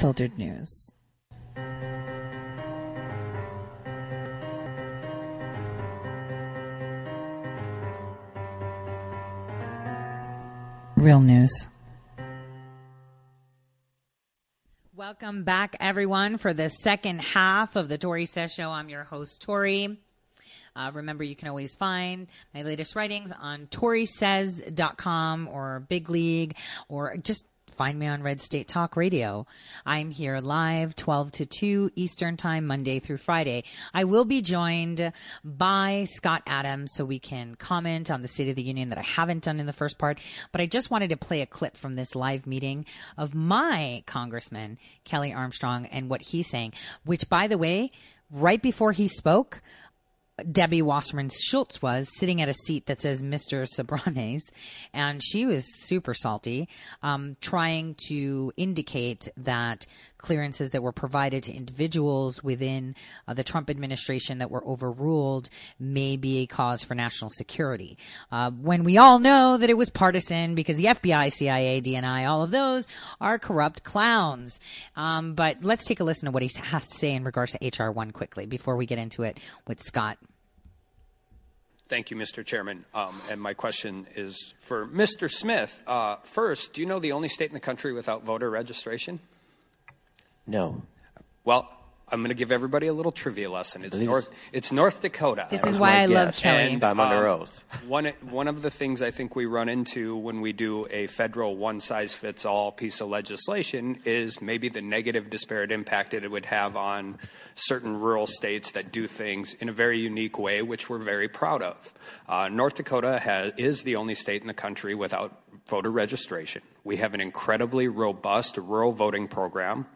unfiltered news. Real news. Welcome back, everyone, for the second half of the Tori Says Show. I'm your host, Tori. Uh, remember, you can always find my latest writings on ToriSays.com or Big League or just find me on Red State Talk Radio. I'm here live 12 to 2 Eastern Time, Monday through Friday. I will be joined by Scott Adams so we can comment on the State of the Union that I haven't done in the first part. But I just wanted to play a clip from this live meeting of my Congressman, Kelly Armstrong, and what he's saying, which, by the way, right before he spoke, Debbie Wasserman Schultz was sitting at a seat that says Mr. Sarbanes, and she was super salty, um, trying to indicate that clearances that were provided to individuals within uh, the Trump administration that were overruled may be a cause for national security. Uh, when we all know that it was partisan because the FBI, CIA, DNI, all of those are corrupt clowns. Um, but let's take a listen to what he has to say in regards to HR 1 quickly before we get into it with Scott. Thank you, Mr. Chairman. Um, and my question is for Mr. Smith. Uh, first, do you know the only state in the country without voter registration? No. Well, I'm going to give everybody a little trivia lesson. It's North. It's North Dakota. This is why I love Kelly. And, I'm under um, oath. One one of the things I think we run into when we do a federal one size fits all piece of legislation is maybe the negative disparate impact that it would have on certain rural states that do things in a very unique way, which we're very proud of. Uh, North Dakota has, is the only state in the country without voter registration. We have an incredibly robust rural voting program.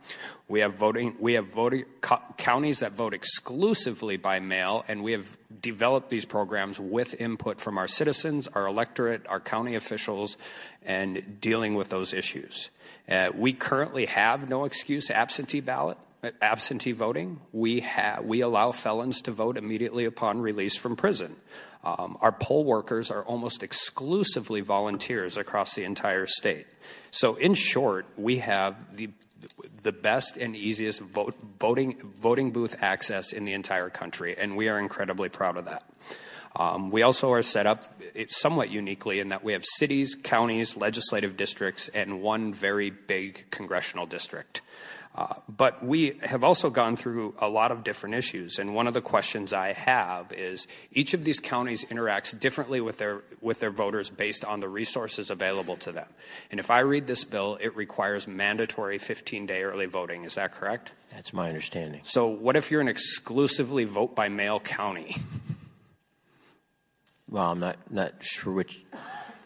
We have voting. We have voting co- counties that vote exclusively by mail, and we have developed these programs with input from our citizens, our electorate, our county officials, and dealing with those issues. Uh, we currently have no excuse absentee ballot absentee voting. We have we allow felons to vote immediately upon release from prison. Um, our poll workers are almost exclusively volunteers across the entire state. So, in short, we have the the best and easiest vote, voting voting booth access in the entire country, and we are incredibly proud of that. Um, we also are set up somewhat uniquely in that we have cities, counties, legislative districts, and one very big congressional district. Uh, but we have also gone through a lot of different issues, and one of the questions I have is each of these counties interacts differently with their with their voters based on the resources available to them. And if I read this bill, it requires mandatory 15-day early voting. Is that correct? That's my understanding. So, what if you're an exclusively vote by mail county? Well, I'm not not sure which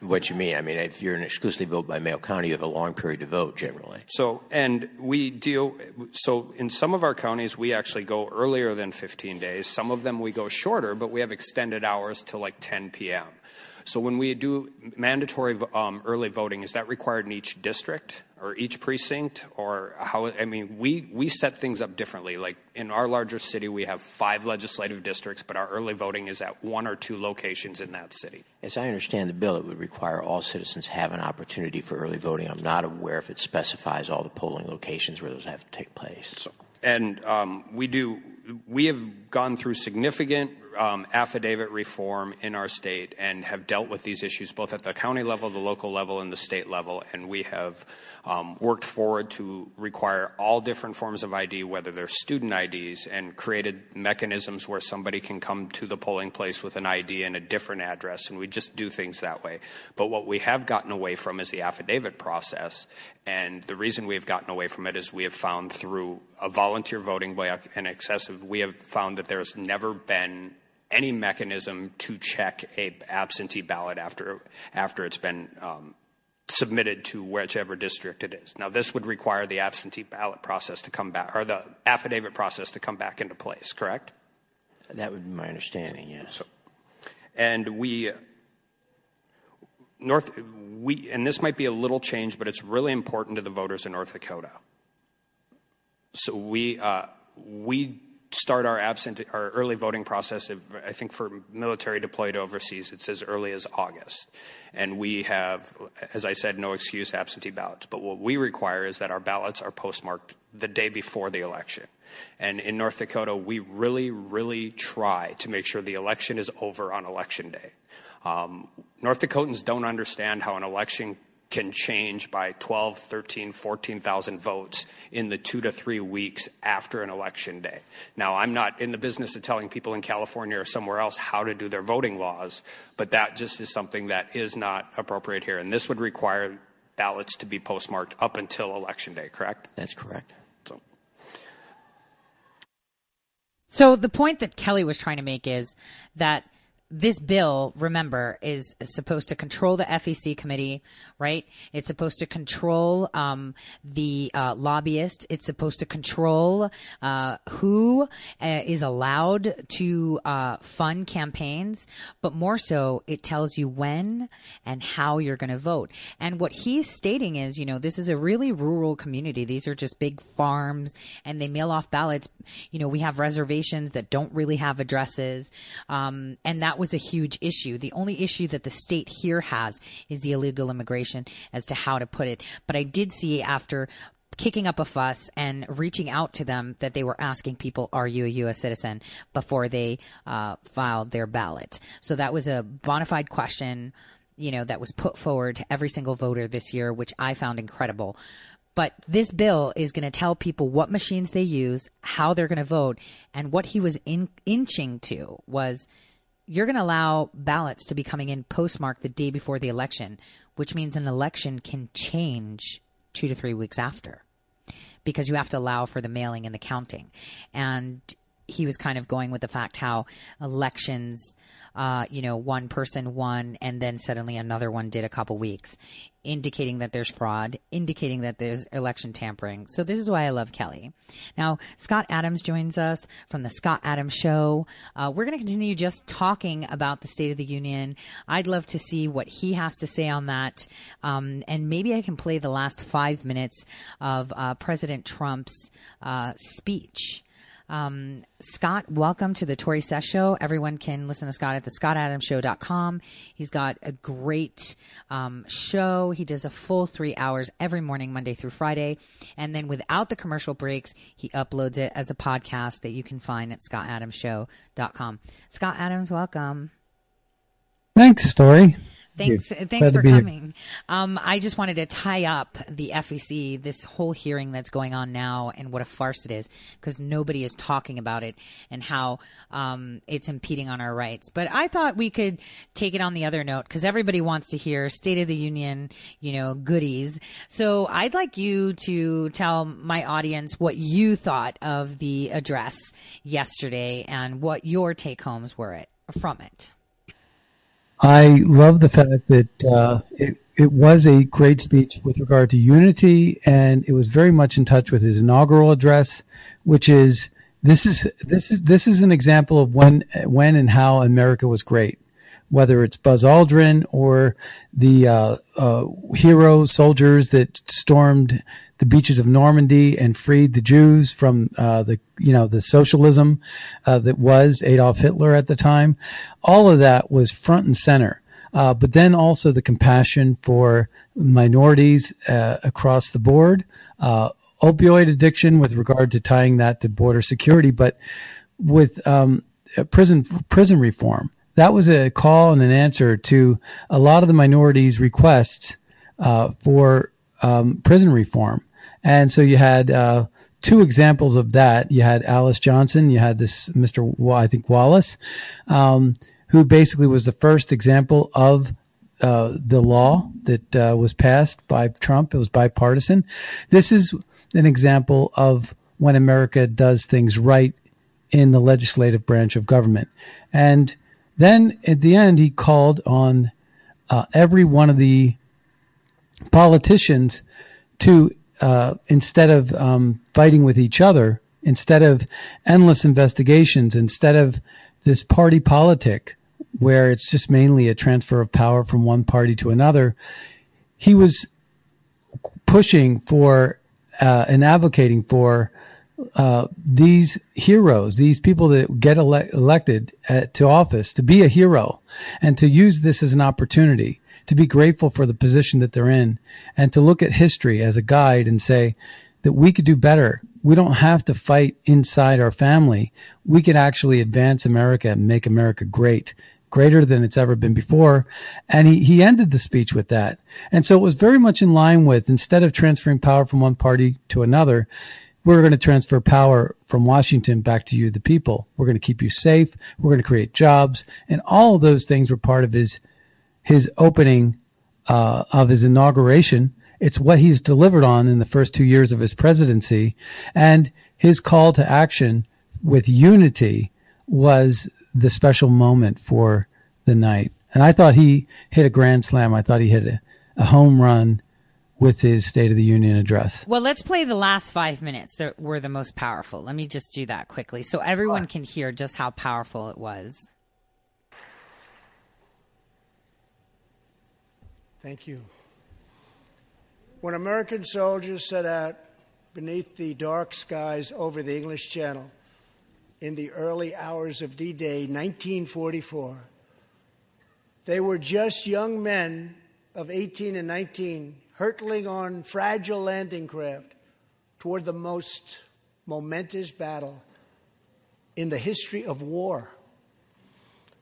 what you mean. I mean, if you're an exclusively vote by mail county, you have a long period to vote generally. So, and we deal, so in some of our counties, we actually go earlier than 15 days. Some of them we go shorter, but we have extended hours till like 10 p.m. So when we do mandatory um, early voting, is that required in each district or each precinct, or how? I mean, we we set things up differently. Like in our larger city, we have five legislative districts, but our early voting is at one or two locations in that city. As I understand the bill, it would require all citizens have an opportunity for early voting. I'm not aware if it specifies all the polling locations where those have to take place. So, and um, we do. We have gone through significant um, affidavit reform in our state and have dealt with these issues both at the county level, the local level, and the state level. And we have um, worked forward to require all different forms of ID, whether they're student IDs, and created mechanisms where somebody can come to the polling place with an ID and a different address. And we just do things that way. But what we have gotten away from is the affidavit process. And the reason we've gotten away from it is we have found through a volunteer voting by an excessive, we have found that there's never been any mechanism to check a absentee ballot after after it's been um, submitted to whichever district it is. Now, this would require the absentee ballot process to come back, or the affidavit process to come back into place. Correct? That would be my understanding. Yes. So, and we North, we, and this might be a little change, but it's really important to the voters in North Dakota. So we, uh, we start our absent, our early voting process. I think for military deployed overseas, it's as early as August, and we have, as I said, no excuse absentee ballots. But what we require is that our ballots are postmarked the day before the election. And in North Dakota, we really, really try to make sure the election is over on election day. Um, North Dakotans don't understand how an election can change by 12, 13, 14,000 votes in the two to three weeks after an election day. Now, I'm not in the business of telling people in California or somewhere else how to do their voting laws, but that just is something that is not appropriate here. And this would require ballots to be postmarked up until election day, correct? That's correct. So, so the point that Kelly was trying to make is that this bill, remember, is supposed to control the FEC committee, right? It's supposed to control um, the uh, lobbyist. It's supposed to control uh, who uh, is allowed to uh, fund campaigns, but more so, it tells you when and how you're going to vote. And what he's stating is, you know, this is a really rural community. These are just big farms, and they mail off ballots. You know, we have reservations that don't really have addresses, um, and that was a huge issue. The only issue that the state here has is the illegal immigration as to how to put it. But I did see after kicking up a fuss and reaching out to them that they were asking people, "Are you a U.S. citizen?" before they uh, filed their ballot. So that was a bona fide question, you know, that was put forward to every single voter this year, which I found incredible. But this bill is going to tell people what machines they use, how they're going to vote, and what he was in, inching to was you're going to allow ballots to be coming in postmarked the day before the election, which means an election can change two to three weeks after because you have to allow for the mailing and the counting. And he was kind of going with the fact how elections uh, you know, one person won and then suddenly another one did a couple weeks, indicating that there's fraud, indicating that there's election tampering. So this is why I love Kelly. Now, Scott Adams joins us from the Scott Adams Show. Uh, we're going to continue just talking about the State of the Union. I'd love to see what he has to say on that. Um, and maybe I can play the last five minutes of uh, President Trump's uh, speech. Um, Scott, welcome to the Tori Sess Show. Everyone can listen to Scott at the scottadamshow.com. He's got a great um, show. He does a full three hours every morning, Monday through Friday. And then without the commercial breaks, he uploads it as a podcast that you can find at scottadamshow.com. Scott Adams, welcome. Thanks, Tori. Thanks, thanks for coming. Um, I just wanted to tie up the FEC, this whole hearing that's going on now, and what a farce it is, because nobody is talking about it and how um, it's impeding on our rights. But I thought we could take it on the other note, because everybody wants to hear State of the Union, you know, goodies. So I'd like you to tell my audience what you thought of the address yesterday and what your take homes were it, from it. I love the fact that uh, it, it was a great speech with regard to unity, and it was very much in touch with his inaugural address, which is this is this is this is an example of when when and how America was great. Whether it's Buzz Aldrin or the uh, uh, hero soldiers that stormed the beaches of Normandy and freed the Jews from uh, the you know the socialism uh, that was Adolf Hitler at the time. All of that was front and center. Uh, but then also the compassion for minorities uh, across the board, uh, opioid addiction with regard to tying that to border security, but with um, uh, prison prison reform. That was a call and an answer to a lot of the minorities' requests uh, for um, prison reform. And so you had uh, two examples of that. You had Alice Johnson, you had this Mr. I think Wallace, um, who basically was the first example of uh, the law that uh, was passed by Trump. It was bipartisan. This is an example of when America does things right in the legislative branch of government. And then at the end, he called on uh, every one of the politicians to, uh, instead of um, fighting with each other, instead of endless investigations, instead of this party politic where it's just mainly a transfer of power from one party to another, he was pushing for uh, and advocating for uh, these heroes, these people that get ele- elected at, uh, to office, to be a hero and to use this as an opportunity to be grateful for the position that they're in and to look at history as a guide and say that we could do better. We don't have to fight inside our family. We could actually advance America and make America great greater than it's ever been before. And he, he ended the speech with that. And so it was very much in line with instead of transferring power from one party to another, we're going to transfer power from Washington back to you, the people. We're going to keep you safe. We're going to create jobs. And all of those things were part of his his opening uh, of his inauguration. It's what he's delivered on in the first two years of his presidency. And his call to action with unity was the special moment for the night. And I thought he hit a grand slam. I thought he hit a, a home run with his State of the Union address. Well, let's play the last five minutes that were the most powerful. Let me just do that quickly so everyone can hear just how powerful it was. Thank you. When American soldiers set out beneath the dark skies over the English Channel in the early hours of D Day 1944, they were just young men of 18 and 19 hurtling on fragile landing craft toward the most momentous battle in the history of war.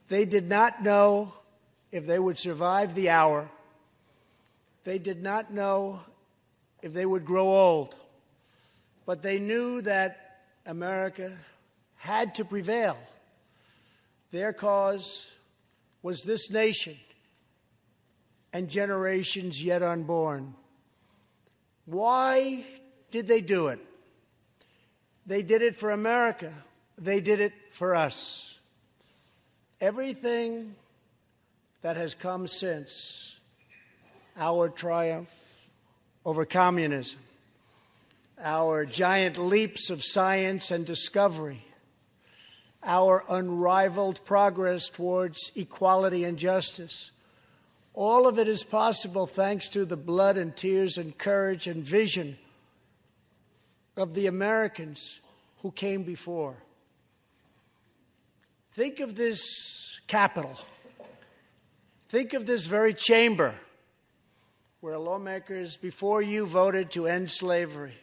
They did not know if they would survive the hour they did not know if they would grow old, but they knew that America had to prevail. Their cause was this nation and generations yet unborn. Why did they do it? They did it for America. They did it for us. Everything that has come since our triumph over communism, our giant leaps of science and discovery, our unrivaled progress towards equality and justice. All of it is possible thanks to the blood and tears and courage and vision of the Americans who came before. Think of this capital. Think of this very chamber where lawmakers before you voted to end slavery,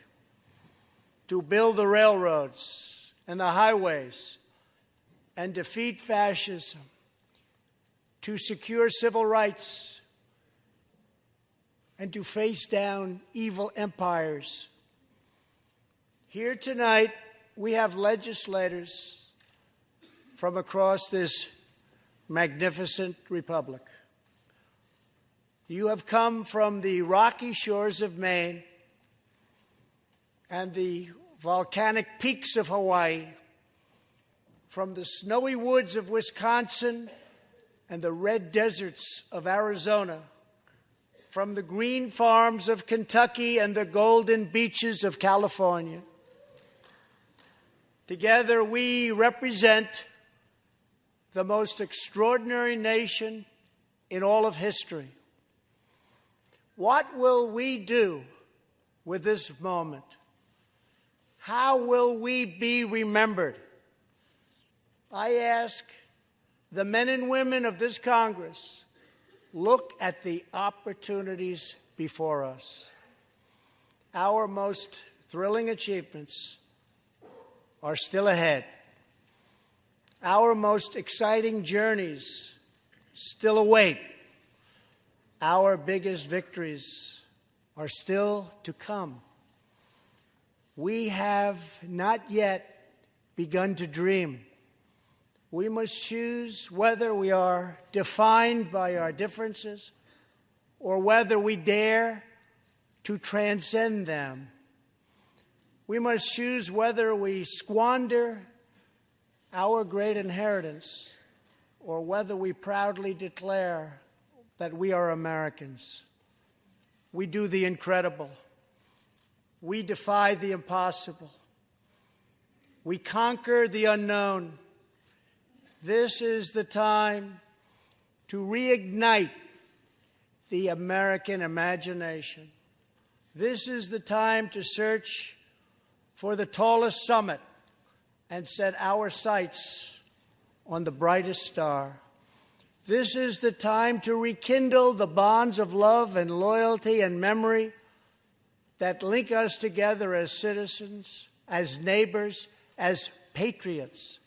to build the railroads and the highways, and defeat fascism, to secure civil rights, and to face down evil empires. Here tonight, we have legislators from across this magnificent republic. You have come from the rocky shores of Maine and the volcanic peaks of Hawaii, from the snowy woods of Wisconsin and the red deserts of Arizona, from the green farms of Kentucky and the golden beaches of California. Together, we represent the most extraordinary nation in all of history. What will we do with this moment? How will we be remembered? I ask the men and women of this Congress look at the opportunities before us. Our most thrilling achievements are still ahead. Our most exciting journeys still await. Our biggest victories are still to come. We have not yet begun to dream. We must choose whether we are defined by our differences or whether we dare to transcend them. We must choose whether we squander our great inheritance or whether we proudly declare that we are Americans. We do the incredible. We defy the impossible. We conquer the unknown. This is the time to reignite the American imagination. This is the time to search for the tallest summit and set our sights on the brightest star. This is the time to rekindle the bonds of love and loyalty and memory that link us together as citizens, as neighbors, as patriots.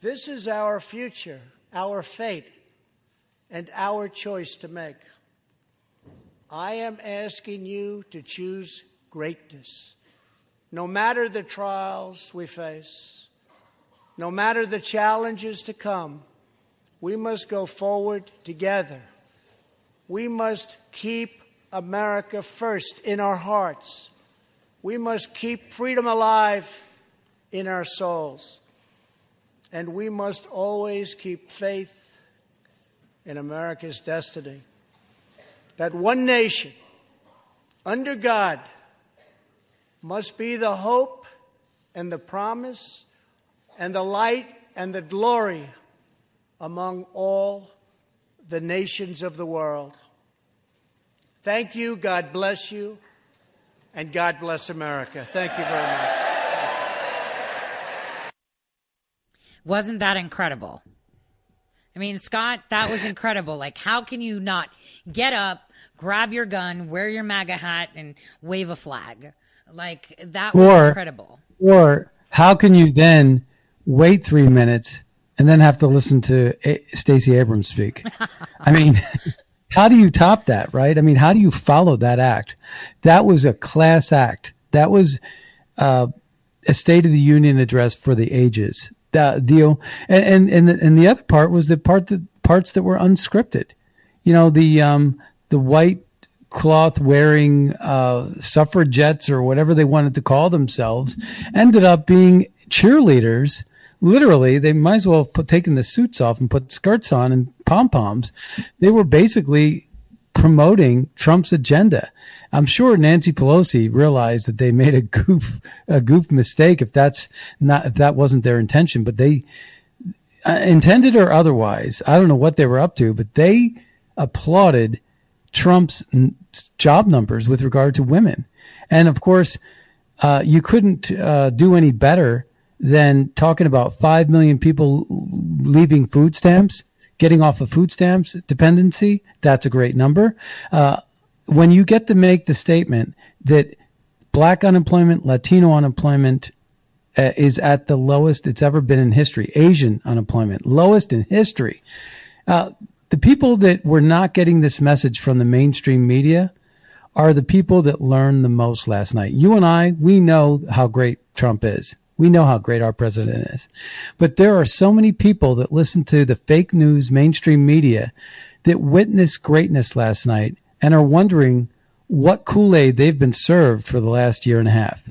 This is our future, our fate, and our choice to make. I am asking you to choose greatness. No matter the trials we face, no matter the challenges to come, we must go forward together. We must keep America first in our hearts. We must keep freedom alive in our souls. And we must always keep faith in America's destiny. That one nation, under God, must be the hope and the promise and the light and the glory among all the nations of the world. Thank you. God bless you. And God bless America. Thank you very much. Wasn't that incredible? I mean, Scott, that was incredible. Like, how can you not get up, grab your gun, wear your MAGA hat, and wave a flag? Like, that was or, incredible. Or how can you then wait three minutes and then have to listen to A- Stacey Abrams speak? I mean, how do you top that, right? I mean, how do you follow that act? That was a class act. That was uh, a State of the Union address for the ages uh, deal. And and and the, and the other part was the part that parts that were unscripted. You know, the um the white cloth wearing uh, suffragettes or whatever they wanted to call themselves ended up being cheerleaders. Literally, they might as well have put, taken the suits off and put skirts on and pom poms. They were basically promoting Trump's agenda. I'm sure Nancy Pelosi realized that they made a goof a goof mistake if that's not if that wasn't their intention, but they uh, intended or otherwise, I don't know what they were up to, but they applauded Trump's n- job numbers with regard to women, and of course, uh, you couldn't uh, do any better than talking about five million people leaving food stamps getting off of food stamps dependency. That's a great number. Uh, when you get to make the statement that black unemployment, Latino unemployment uh, is at the lowest it's ever been in history, Asian unemployment, lowest in history. Uh, the people that were not getting this message from the mainstream media are the people that learned the most last night. You and I, we know how great Trump is. We know how great our president is. But there are so many people that listen to the fake news mainstream media that witnessed greatness last night and are wondering what Kool-Aid they've been served for the last year and a half.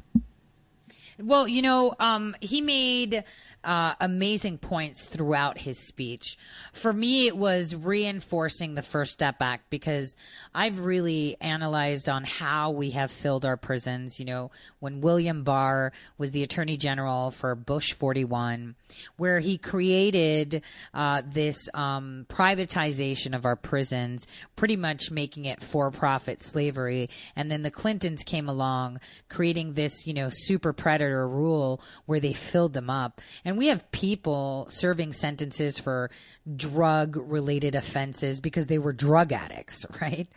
Well, you know, um, he made uh, amazing points throughout his speech. For me, it was reinforcing the First Step Act because I've really analyzed on how we have filled our prisons. You know, when William Barr was the Attorney General for Bush 41, where he created uh, this um, privatization of our prisons, pretty much making it for-profit slavery, and then the Clintons came along, creating this, you know, super predator a rule where they filled them up. And we have people serving sentences for drug related offenses because they were drug addicts, right?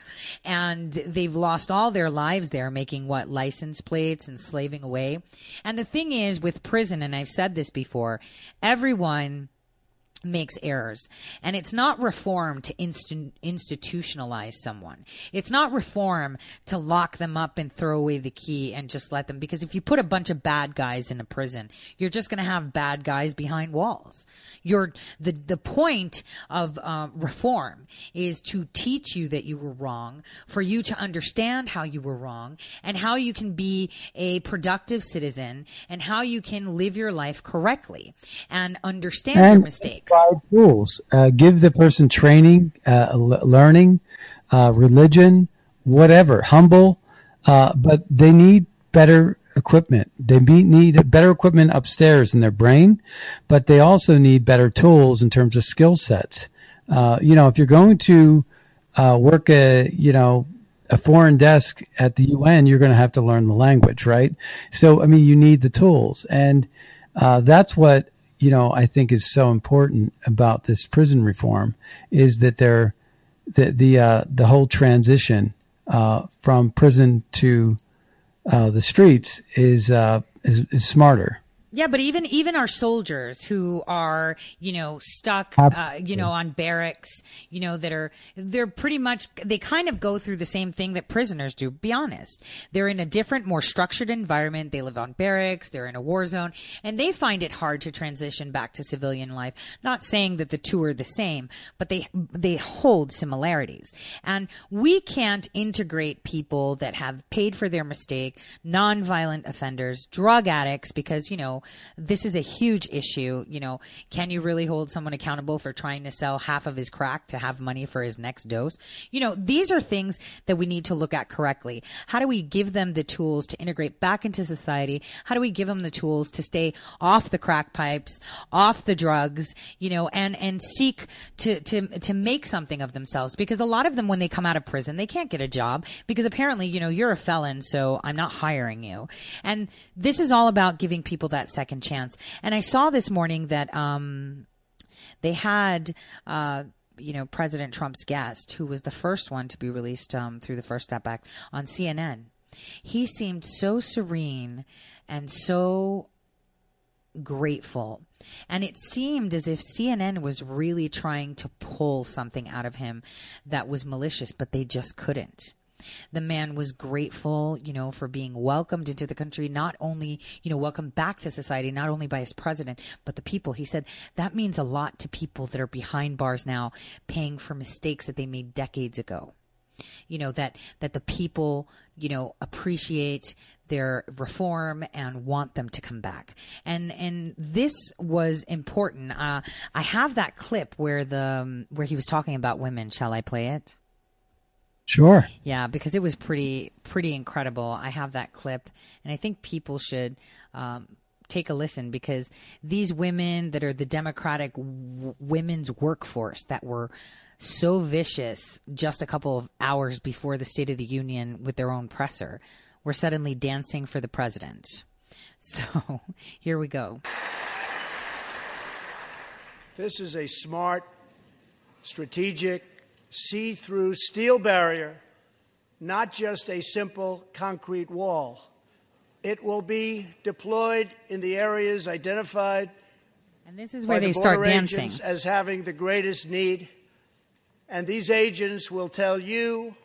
And they've lost all their lives there making what license plates and slaving away. And the thing is with prison, and I've said this before, everyone makes errors. And it's not reform to inst- institutionalize someone. It's not reform to lock them up and throw away the key and just let them, because if you put a bunch of bad guys in a prison, you're just going to have bad guys behind walls. You're, the, the point of uh, reform is to teach you that you were wrong, for you to understand how you were wrong, and how you can be a productive citizen, and how you can live your life correctly, and understand and your mistakes provide tools. Uh, give the person training, uh, learning, uh, religion, whatever, humble, uh, but they need better equipment. They need better equipment upstairs in their brain, but they also need better tools in terms of skill sets. Uh, you know, if you're going to uh, work a, you know, a foreign desk at the UN, you're going to have to learn the language, right? So, I mean, you need the tools, and uh, that's what you know I think is so important about this prison reform is that they're the the uh, the whole transition uh, from prison to uh, the streets is, uh, is is smarter. Yeah, but even even our soldiers who are you know stuck, uh, you know, on barracks, you know, that are they're pretty much they kind of go through the same thing that prisoners do. Be honest, they're in a different, more structured environment. They live on barracks. They're in a war zone, and they find it hard to transition back to civilian life. Not saying that the two are the same, but they they hold similarities, and we can't integrate people that have paid for their mistake, nonviolent offenders, drug addicts, because you know this is a huge issue. You know, can you really hold someone accountable for trying to sell half of his crack to have money for his next dose? You know, these are things that we need to look at correctly. How do we give them the tools to integrate back into society? How do we give them the tools to stay off the crack pipes, off the drugs, you know, and, and seek to, to, to make something of themselves? Because a lot of them, when they come out of prison, they can't get a job because apparently, you know, you're a felon, so I'm not hiring you. And this is all about giving people that second chance. And I saw this morning that um, they had. Uh, you know, President Trump's guest, who was the first one to be released um, through the First Step Act on CNN. He seemed so serene and so grateful. And it seemed as if CNN was really trying to pull something out of him that was malicious, but they just couldn't. The man was grateful, you know, for being welcomed into the country, not only, you know, welcomed back to society, not only by his president, but the people. He said that means a lot to people that are behind bars now, paying for mistakes that they made decades ago. You know, that, that the people, you know, appreciate their reform and want them to come back. And, and this was important. Uh, I have that clip where the, um, where he was talking about women. Shall I play it? Sure. Yeah, because it was pretty pretty incredible. I have that clip, and I think people should um, take a listen because these women that are the Democratic w- women's workforce that were so vicious just a couple of hours before the State of the Union with their own presser were suddenly dancing for the president. So here we go. This is a smart, strategic, see through steel barrier, not just a simple concrete wall. It will be deployed in the areas identified and this is where the they start dancing. as having the greatest need. And these agents will tell you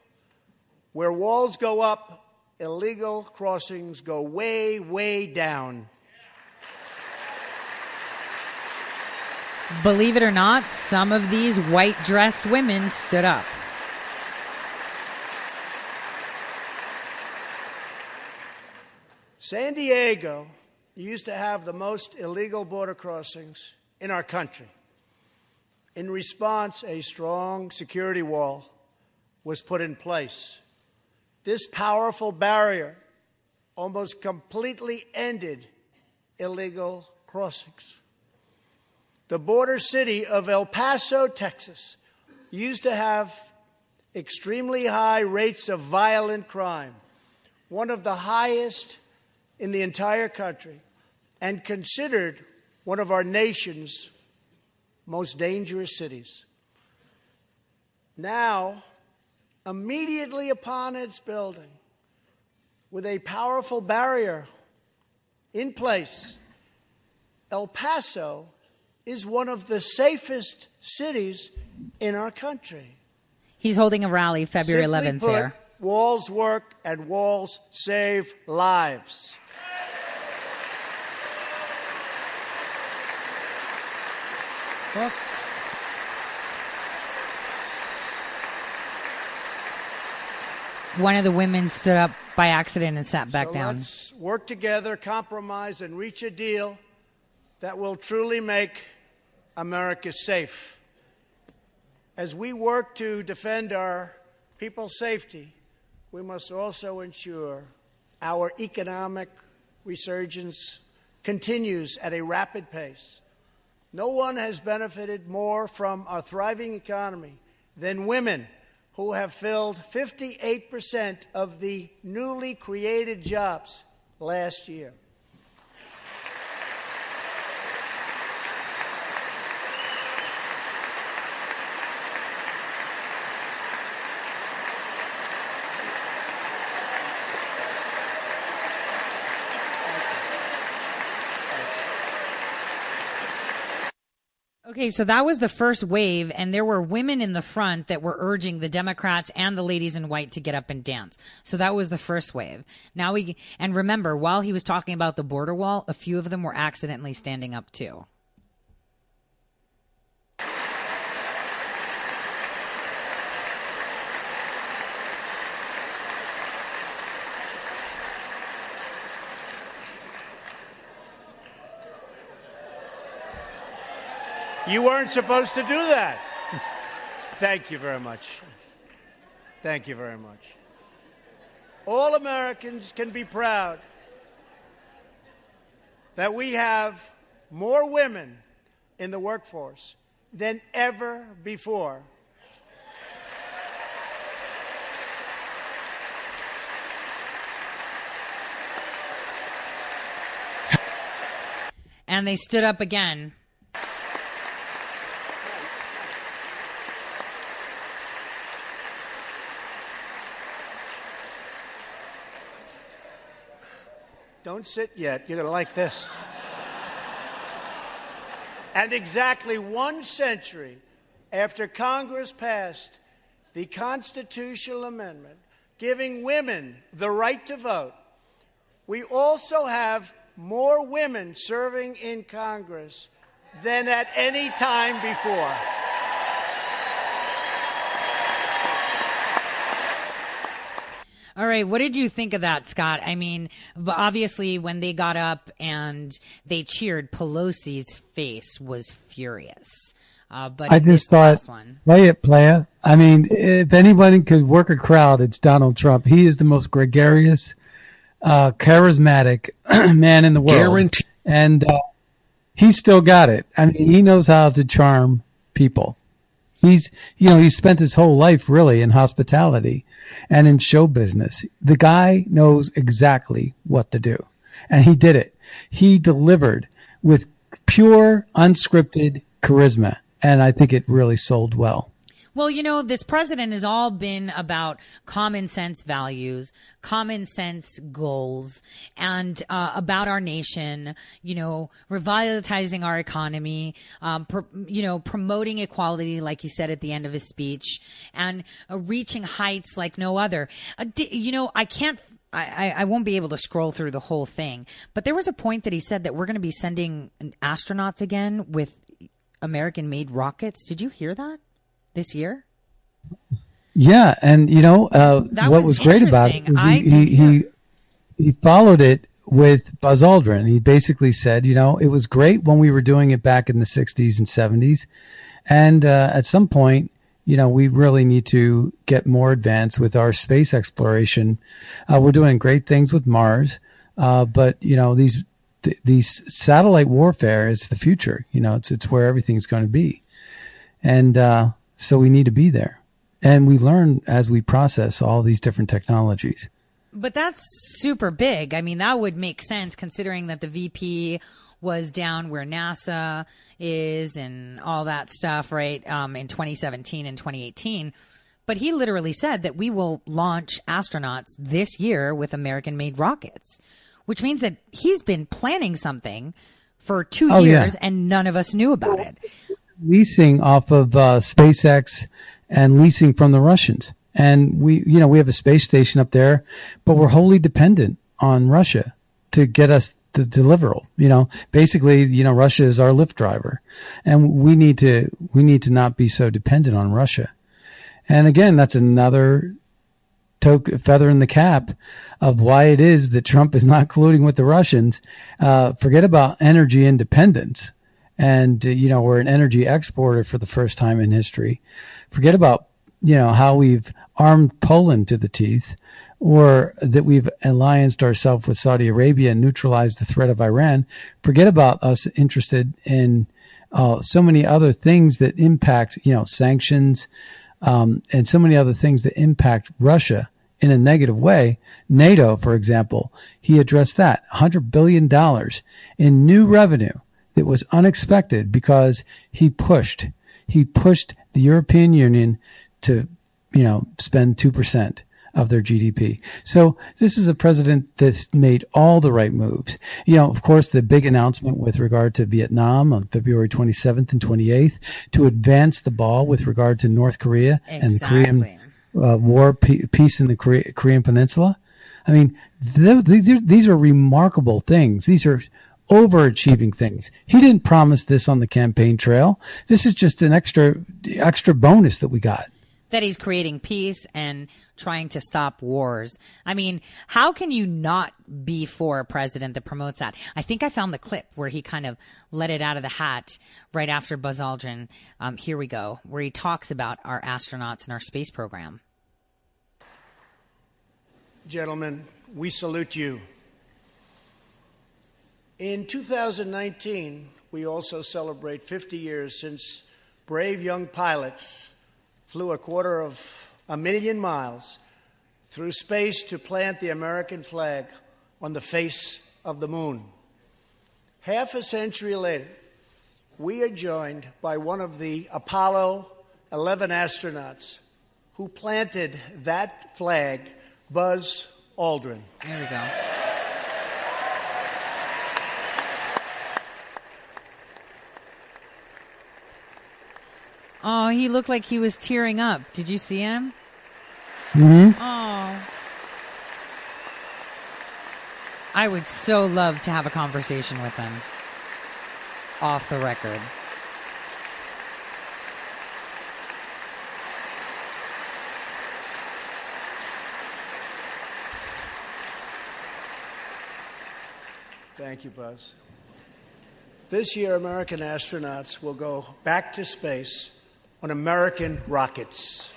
where walls go up, illegal crossings go way, way down. Believe it or not, some of these white dressed women stood up. San Diego used to have the most illegal border crossings in our country. In response, a strong security wall was put in place. This powerful barrier almost completely ended illegal crossings. The border city of El Paso, Texas, used to have extremely high rates of violent crime, one of the highest in the entire country and considered one of our nation's most dangerous cities. Now, immediately upon its building, with a powerful barrier in place, El Paso is one of the safest cities in our country. He's holding a rally February Simply 11th put, there. Walls work and walls save lives. Well, one of the women stood up by accident and sat back so down. Let's work together, compromise, and reach a deal that will truly make America safe. As we work to defend our people's safety, we must also ensure our economic resurgence continues at a rapid pace. No one has benefited more from our thriving economy than women who have filled 58% of the newly created jobs last year. Okay, so that was the first wave, and there were women in the front that were urging the Democrats and the ladies in white to get up and dance. So that was the first wave. Now we, and remember, while he was talking about the border wall, a few of them were accidentally standing up too. You weren't supposed to do that. Thank you very much. Thank you very much. All Americans can be proud that we have more women in the workforce than ever before. And they stood up again. Don't sit yet. You're going to like this. and exactly one century after Congress passed the constitutional amendment giving women the right to vote, we also have more women serving in Congress than at any time before. All right, what did you think of that, Scott? I mean, obviously, when they got up and they cheered, Pelosi's face was furious. Uh, but I just thought, last one, play it, playa. I mean, if anyone could work a crowd, it's Donald Trump. He is the most gregarious, uh, charismatic man in the world. Guarantee- And uh, he's still got it. I mean, he knows how to charm people. He's, you know, he spent his whole life really in hospitality and in show business. The guy knows exactly what to do. And he did it. He delivered with pure, unscripted charisma. And I think it really sold well. Well, you know, this president has all been about common sense values, common sense goals, and uh, about our nation. You know, revitalizing our economy, um, pr- you know, promoting equality, like he said at the end of his speech, and uh, reaching heights like no other. Uh, di- you know, I can't. I- I won't be able to scroll through the whole thing, but there was a point that he said that we're going to be sending astronauts again with American made rockets. Did you hear that? This year? Yeah, and you know uh, what was was, great about it was he, he, he he followed it with Buzz Aldrin. He basically said, you know, it was great when we were doing it back in the '60s and '70s, and uh, at some point, you know, we really need to get more advanced with our space exploration. Uh, we're doing great things with Mars, uh, but you know, these th- these satellite warfare is the future. You know, it's it's where everything's going to be, and uh, so we need to be there. And we learn as we process all these different technologies. But that's super big. I mean, that would make sense considering that the VP was down where NASA is and all that stuff, right? Um, in 2017 and 2018. But he literally said that we will launch astronauts this year with American made rockets, which means that he's been planning something for two Oh, yeah. years and none of us knew about it. Leasing off of uh, SpaceX and leasing from the Russians. And we, you know, we have a space station up there, but we're wholly dependent on Russia to get us the deliverable. You know, basically, you know, Russia is our lift driver, and we need to we need to not be so dependent on Russia. And again, that's another toke, feather in the cap of why it is that Trump is not colluding with the Russians. Uh, forget about energy independence. And, uh, you know, we're an energy exporter for the first time in history. Forget about, you know, how we've armed Poland to the teeth or that we've allianced ourselves with Saudi Arabia and neutralized the threat of Iran. Forget about us interested in uh, so many other things that impact, you know, sanctions, um, and so many other things that impact Russia in a negative way. NATO, for example, he addressed that $100 billion in new revenue that was unexpected because he pushed, he pushed the European Union to, you know, spend 2% of their GDP. So this is a president that's made all the right moves. You know, of course, the big announcement with regard to Vietnam on February 27th and 28th to advance the ball with regard to North Korea and the Korean uh, war, pe- peace in the Korea, Korean Peninsula. I mean, th- these are, these are remarkable things. These are overachieving things. He didn't promise this on the campaign trail. This is just an extra extra bonus that we got. that he's creating peace and trying to stop wars. I mean, how can you not be for a president that promotes that? I think I found the clip where he kind of let it out of the hat right after Buzz Aldrin. Um, here we go, where he talks about our astronauts and our space program. Gentlemen, we salute you. In 2019, we also celebrate 50 years since brave young pilots flew a quarter of a million miles through space to plant the American flag on the face of the moon. Half a century later, we are joined by one of the Apollo 11 astronauts who planted that flag, Buzz Aldrin. There we go. Oh, he looked like he was tearing up. Did you see him? Mm-hmm. Oh. I would so love to have a conversation with him off the record. Thank you, Buzz. This year, American astronauts will go back to space on American rockets.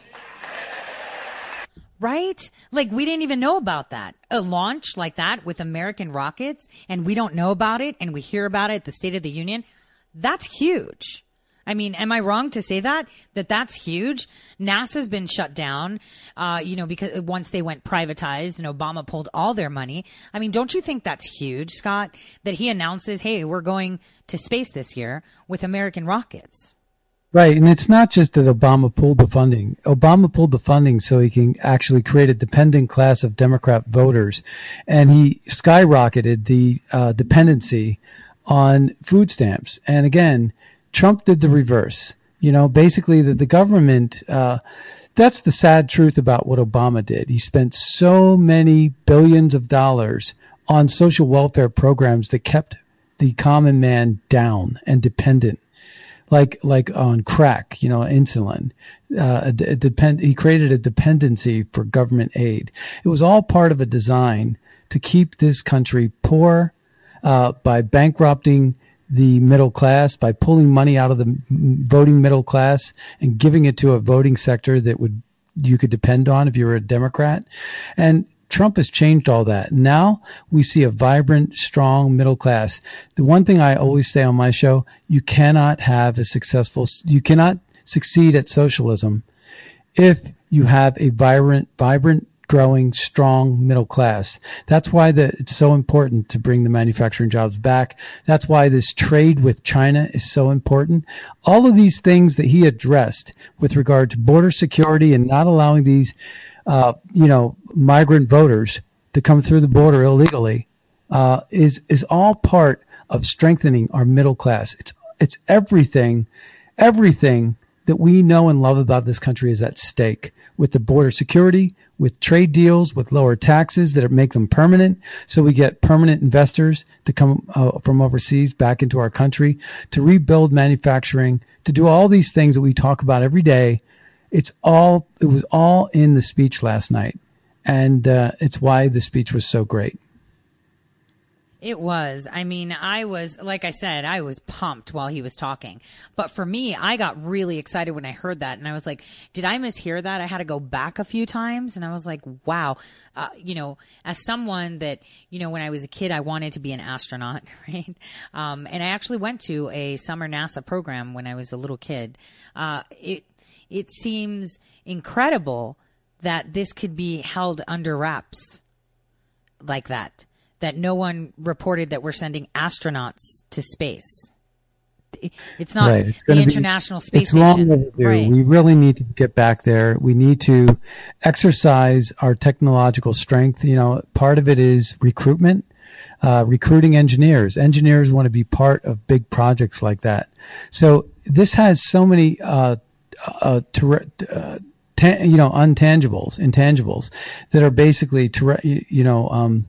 Right? Like we didn't even know about that. A launch like that with American rockets and we don't know about it and we hear about it at the State of the Union. That's huge. I mean, am I wrong to say that? That that's huge? NASA's been shut down, uh, you know, because once they went privatized and Obama pulled all their money. I mean, don't you think that's huge, Scott? That he announces, hey, we're going to space this year with American rockets. Right, and it's not just that Obama pulled the funding. Obama pulled the funding so he can actually create a dependent class of Democrat voters, and he skyrocketed the uh, dependency on food stamps. And again, Trump did the reverse. You know, basically that the government. Uh, that's the sad truth about what Obama did. He spent so many billions of dollars on social welfare programs that kept the common man down and dependent like like on crack, you know, insulin. Uh, depend. He created a dependency for government aid. It was all part of a design to keep this country poor uh, by bankrupting the middle class, by pulling money out of the voting middle class and giving it to a voting sector that would you could depend on if you were a Democrat. And Trump has changed all that. Now we see a vibrant, strong middle class. The one thing I always say on my show, you cannot have a successful, you cannot succeed at socialism if you have a vibrant, vibrant growing, strong middle class. That's why the, it's so important to bring the manufacturing jobs back. That's why this trade with China is so important. All of these things that he addressed with regard to border security and not allowing these, uh, you know, migrant voters to come through the border illegally uh, is is all part of strengthening our middle class. It's it's everything, everything that we know and love about this country is at stake with the border security, with trade deals, with lower taxes that make them permanent. So we get permanent investors to come uh, from overseas back into our country to rebuild manufacturing, to do all these things that we talk about every day. It's all, it was all in the speech last night. And uh, it's why the speech was so great. It was. I mean, I was, like I said, I was pumped while he was talking. But for me, I got really excited when I heard that. And I was like, did I mishear that? I had to go back a few times. And I was like, wow. Uh, you know, as someone that, you know, when I was a kid, I wanted to be an astronaut, right? Um, and I actually went to a summer NASA program when I was a little kid. Uh, it, it seems incredible that this could be held under wraps like that that no one reported that we're sending astronauts to space. It's not right. it's the be, International Space it's Station. Long overdue. Right. We really need to get back there. We need to exercise our technological strength. You know, part of it is recruitment, uh, recruiting engineers. Engineers want to be part of big projects like that. So this has so many, uh, uh, ter- uh you know, untangibles, intangibles that are basically, ter- you know, um,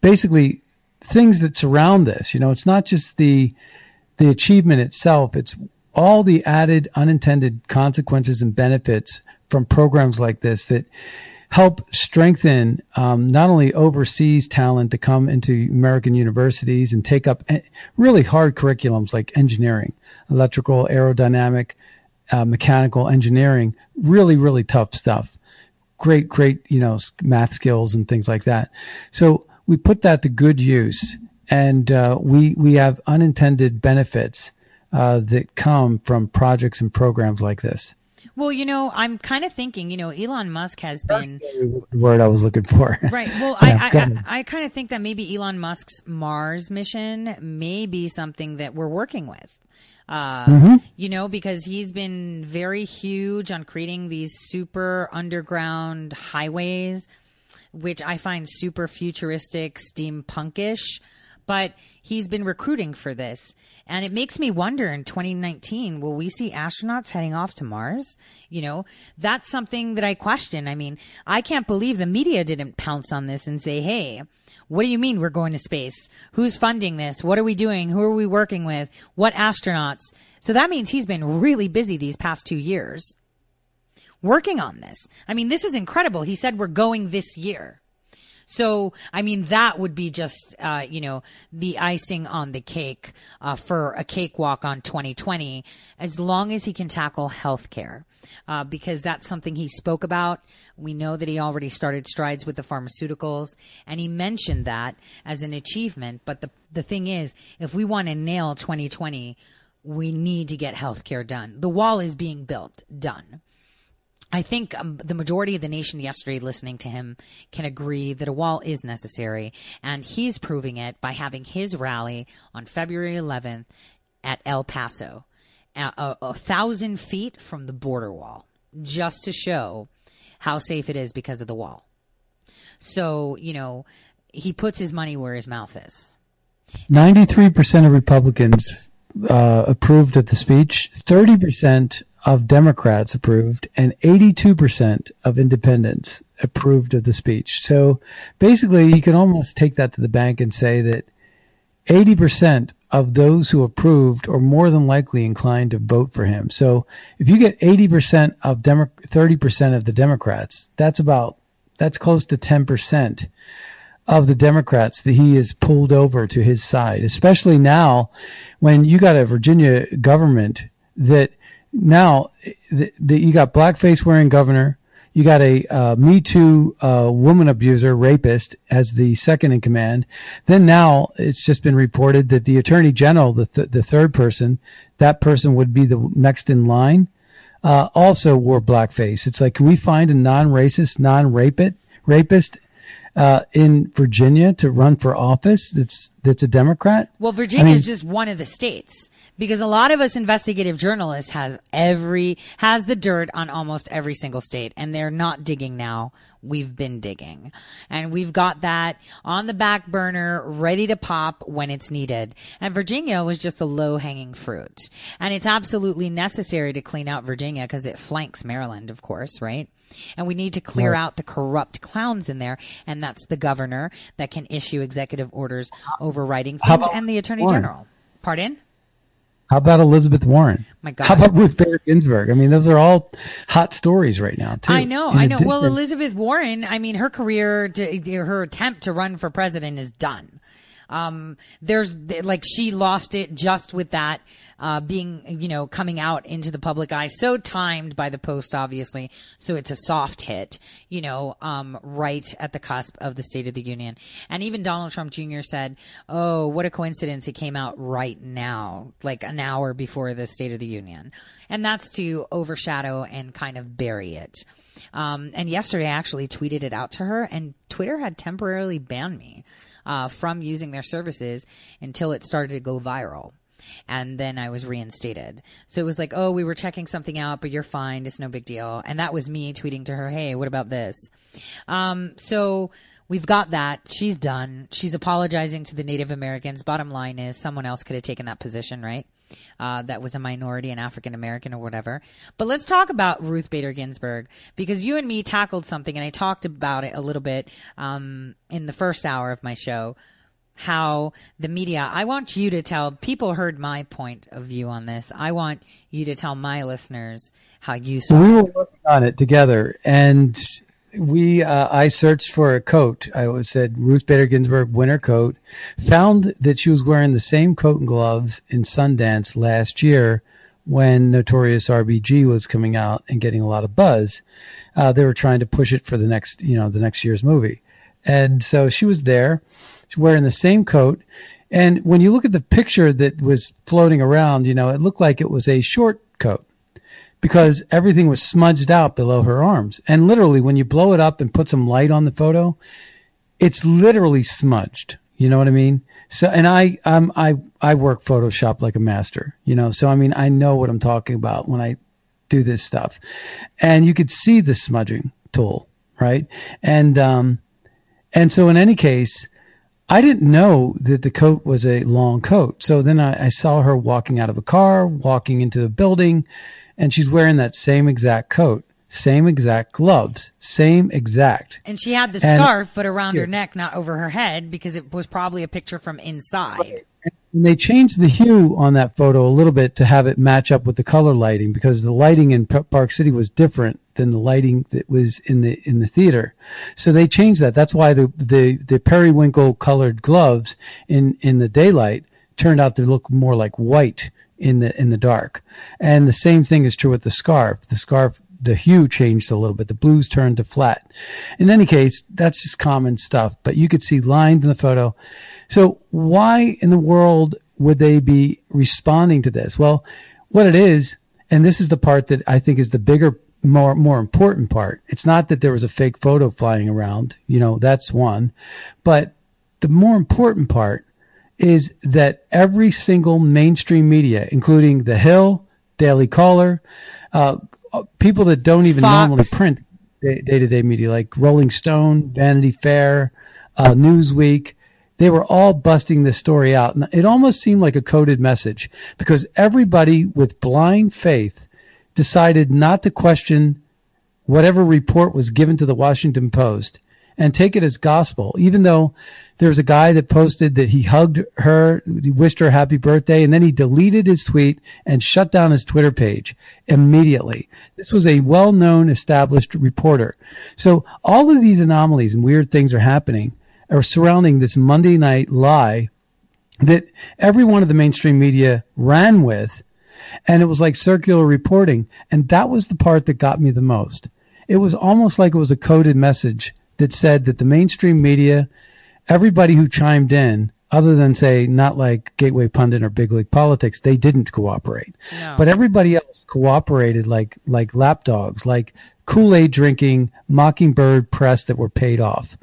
basically things that surround this. You know, it's not just the the achievement itself; it's all the added unintended consequences and benefits from programs like this that help strengthen um, not only overseas talent to come into American universities and take up really hard curriculums like engineering, electrical, aerodynamic, uh, mechanical engineering, really, really tough stuff. Great, great, you know, math skills and things like that. So we put that to good use, and uh, we we have unintended benefits uh, that come from projects and programs like this. Well, you know, I'm kind of thinking, you know, Elon Musk has been the word I was looking for. Right. Well, Yeah, I. I, I, I kind of think that maybe Elon Musk's Mars mission may be something that we're working with. Uh, Mhm. You know, because he's been very huge on creating these super underground highways, which I find super futuristic, steampunkish. But he's been recruiting for this. And it makes me wonder in 2019, will we see astronauts heading off to Mars? You know, that's something that I question. I mean, I can't believe the media didn't pounce on this and say, hey, what do you mean we're going to space? Who's funding this? What are we doing? Who are we working with? What astronauts? So that means he's been really busy these past two years working on this. I mean, this is incredible. He said we're going this year. So, I mean, that would be just, uh, you know, the icing on the cake uh, for a cakewalk on 2020, as long as he can tackle healthcare, uh, because that's something he spoke about. We know that he already started strides with the pharmaceuticals, and he mentioned that as an achievement. But the the thing is, if we want to nail 2020, we need to get healthcare done. The wall is being built, done. I think um, the majority of the nation yesterday listening to him can agree that a wall is necessary, and he's proving it by having his rally on February 11th at El Paso, a, a, thousand feet from the border wall, just to show how safe it is because of the wall. So, you know, he puts his money where his mouth is. 93% of Republicans uh, approved of the speech, 30% of Democrats approved, and 82% of independents approved of the speech. So basically, you can almost take that to the bank and say that 80% of those who approved are more than likely inclined to vote for him. So if you get 80% of Demo- 30% of the Democrats, that's about that's close to 10% of the Democrats that he has pulled over to his side, especially now when you got a Virginia government that now that you got blackface wearing governor, you got a uh, Me Too uh, woman abuser, rapist as the second in command. Then now it's just been reported that the attorney general, the th- the third person, that person would be the next in line, uh, also wore blackface. It's like, can we find a non-racist, non-rapist, rapist uh, in Virginia to run for office. That's that's a Democrat. Well, Virginia is just one of the states because a lot of us investigative journalists has every has the dirt on almost every single state, and they're not digging now. We've been digging, and we've got that on the back burner, ready to pop when it's needed. And Virginia was just the low hanging fruit, and it's absolutely necessary to clean out Virginia because it flanks Maryland, of course, right? And we need to clear Right. out the corrupt clowns in there, and that's the governor that can issue executive orders overriding things, and the attorney Warren? general. Pardon? How about Elizabeth Warren? My God. How about Ruth Bader Ginsburg? I mean, those are all hot stories right now, too. I know, I know. Well, Elizabeth Warren, I mean, her career, to, her attempt to run for president is done. Um, there's like she lost it just with that, uh, being, you know, coming out into the public eye. So timed by the post, obviously. So it's a soft hit, you know, um, right at the cusp of the State of the Union. And even Donald Trump Jr. said, Oh, what a coincidence. It came out right now, like an hour before the State of the Union. And that's to overshadow and kind of bury it. Um, and yesterday I actually tweeted it out to her and Twitter had temporarily banned me, uh, from using their services until it started to go viral. And then I was reinstated. So it was like, oh, we were checking something out, but you're fine. It's no big deal. And that was me tweeting to her, hey, what about this? Um, so we've got that. She's done. She's apologizing to the Native Americans. Bottom line is someone else could have taken that position, right? Uh, that was a minority, an African American or whatever. But let's talk about Ruth Bader Ginsburg because you and me tackled something and I talked about it a little bit, um, in the first hour of my show. How the media, I want you to tell people heard my point of view on this. I want you to tell my listeners how you saw So we were working on it together, and we uh, I searched for a coat. I said Ruth Bader Ginsburg winter coat. Found that she was wearing the same coat and gloves in Sundance last year when Notorious RBG was coming out and getting a lot of buzz. Uh, they were trying to push it for the next you know the next year's movie, and so she was there, wearing the same coat. And when you look at the picture that was floating around, you know, it looked like it was a short coat because everything was smudged out below her arms. And literally, when you blow it up and put some light on the photo, it's literally smudged. You know what I mean? So, and I, um, I, I work Photoshop like a master. You know, so I mean, I know what I'm talking about when I do this stuff, and you could see the smudging tool, right? And, um, and so in any case, I didn't know that the coat was a long coat. So then I, I saw her walking out of a car, walking into a building, and she's wearing that same exact coat, same exact gloves, same exact. And she had the And- scarf, but around her neck, not over her head, because it was probably a picture from inside. And they changed the hue on that photo a little bit to have it match up with the color lighting because the lighting in Park City was different than the lighting that was in the in the theater. So they changed that. That's why the the the periwinkle colored gloves in in the daylight turned out to look more like white in the in the dark. And the same thing is true with the scarf. The scarf the hue changed a little bit. The blues turned to flat. In any case, that's just common stuff, but you could see lines in the photo. So why in the world would they be responding to this? Well, what it is, and this is the part that I think is the bigger, more more important part. It's not that there was a fake photo flying around. You know, that's one, but the more important part is that every single mainstream media, including The Hill, Daily Caller, uh, people that don't even Fox. normally print day to day media, like Rolling Stone, Vanity Fair, uh, Newsweek, they were all busting this story out. And it almost seemed like a coded message because everybody with blind faith decided not to question whatever report was given to the Washington Post and take it as gospel, even though there was a guy that posted that he hugged her, he wished her happy birthday, and then he deleted his tweet and shut down his Twitter page immediately. This was a well known, established reporter. So all of these anomalies and weird things are happening or surrounding this Monday night lie that every one of the mainstream media ran with and it was like circular reporting and that was the part that got me the most it was almost like it was a coded message that said that the mainstream media everybody who chimed in other than say not like Gateway Pundit or Big League Politics, they didn't cooperate. No. But everybody else cooperated like like lapdogs, like Kool-Aid drinking Mockingbird press that were paid off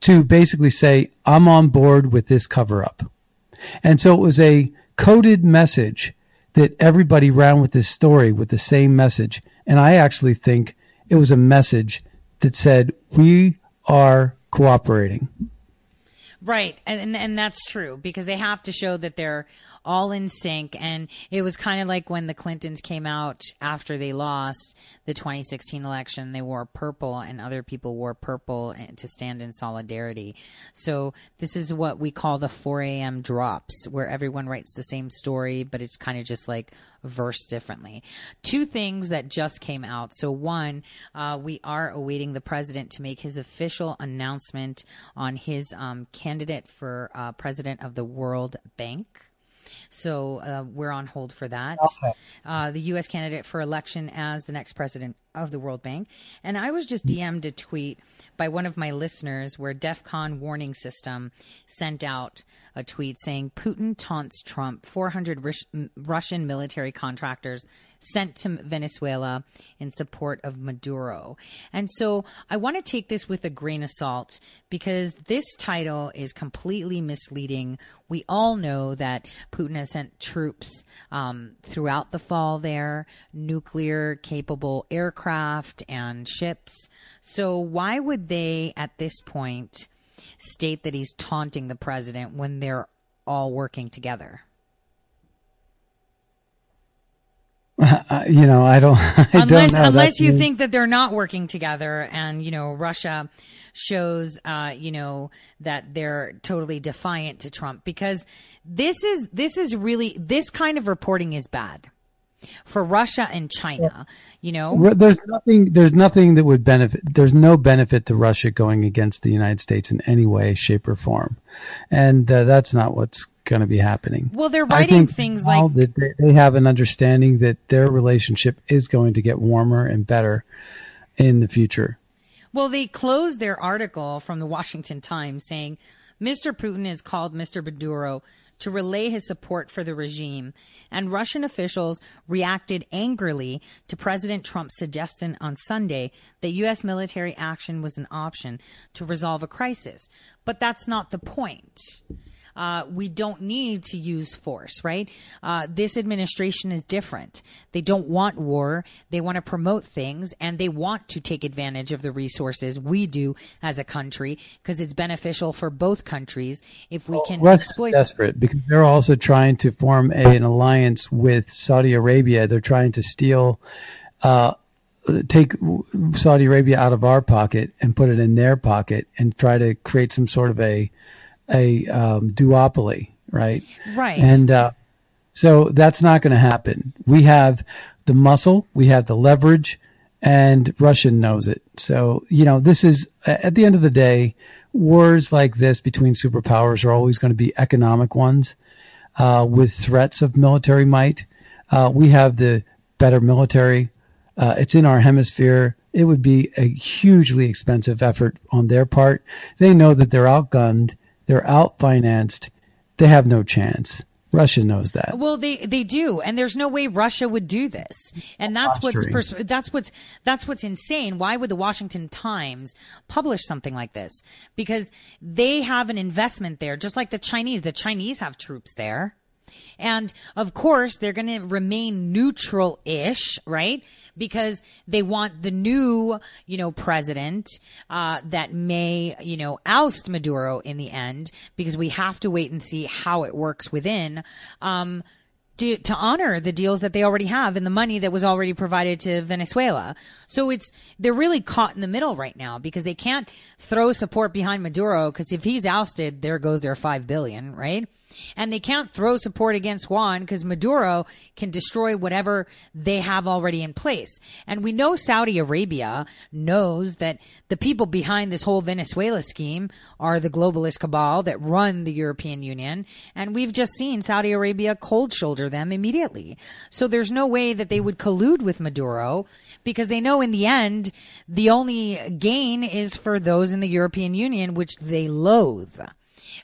to basically say, I'm on board with this cover up. And so it was a coded message that everybody ran with this story with the same message. And I actually think it was a message that said, we are cooperating. Right, and, and and that's true because they have to show that they're all in sync. And it was kind of like when the Clintons came out after they lost the 2016 election. They wore purple, and other people wore purple to stand in solidarity. So this is what we call the 4 a.m. drops, where everyone writes the same story, but it's kind of just like versed differently. Two things that just came out. So one, uh, we are awaiting the president to make his official announcement on his um, candidate for uh, president of the World Bank. So uh, we're on hold for that. Okay. Uh, the U.S. candidate for election as the next president of the World Bank. And I was just DM'd a tweet by one of my listeners where DEF CON warning system sent out a tweet saying Putin taunts Trump, 400 Rus- Russian military contractors sent to Venezuela in support of Maduro. And so I want to take this with a grain of salt because this title is completely misleading. We all know that Putin has sent troops um, throughout the fall there, nuclear capable aircraft and ships. So why would they at this point state that he's taunting the president when they're all working together? Uh, you know, I don't. I unless don't know. unless That's you me. think that they're not working together, and you know Russia shows, uh, you know, that they're totally defiant to Trump because this is this is really this kind of reporting is bad for Russia and China. You know, There's nothing. There's nothing that would benefit. There's no benefit to Russia going against the United States in any way, shape, or form, and uh, that's not what's going to be happening. Well, they're I writing think things like that they, they have an understanding that their relationship is going to get warmer and better in the future. Well, they closed their article from the Washington Times saying Mr. Putin has called Mr. Maduro to relay his support for the regime, and Russian officials reacted angrily to President Trump's suggestion on Sunday that U.S. military action was an option to resolve a crisis. But that's not the point. Uh, we don't need to use force, right? Uh, this administration is different. They don't want war. They want to promote things and they want to take advantage of the resources we do as a country because it's beneficial for both countries if we can Russia's exploit. desperate because they're also trying to form a, an alliance with Saudi Arabia. They're trying to steal, uh, take Saudi Arabia out of our pocket and put it in their pocket and try to create some sort of a a um, duopoly, right? Right. And uh, so that's not going to happen. We have the muscle, we have the leverage, and Russia knows it. So you know, this is at the end of the day, wars like this between superpowers are always going to be economic ones, uh, with threats of military might. Uh, we have the better military. Uh, it's in our hemisphere. It would be a hugely expensive effort on their part. They know that they're outgunned, they're outfinanced, they have no chance. Russia knows that. Well, they they do, and there's no way Russia would do this, and that's what's pers- that's what's that's what's insane. Why would the Washington Times publish something like this? Because they have an investment there, just like the Chinese. The Chinese have troops there. And of course, they're going to remain neutral ish, right? Because they want the new, you know, president, uh, that may, you know, oust Maduro in the end because we have to wait and see how it works within. Um, to, to honor the deals that they already have and the money that was already provided to Venezuela. So it's, they're really caught in the middle right now because they can't throw support behind Maduro because if he's ousted, there goes their five billion, right? And they can't throw support against Juan because Maduro can destroy whatever they have already in place. And we know Saudi Arabia knows that the people behind this whole Venezuela scheme are the globalist cabal that run the European Union. And we've just seen Saudi Arabia cold shoulder them immediately. So there's no way that they would collude with Maduro because they know in the end, the only gain is for those in the European Union, which they loathe.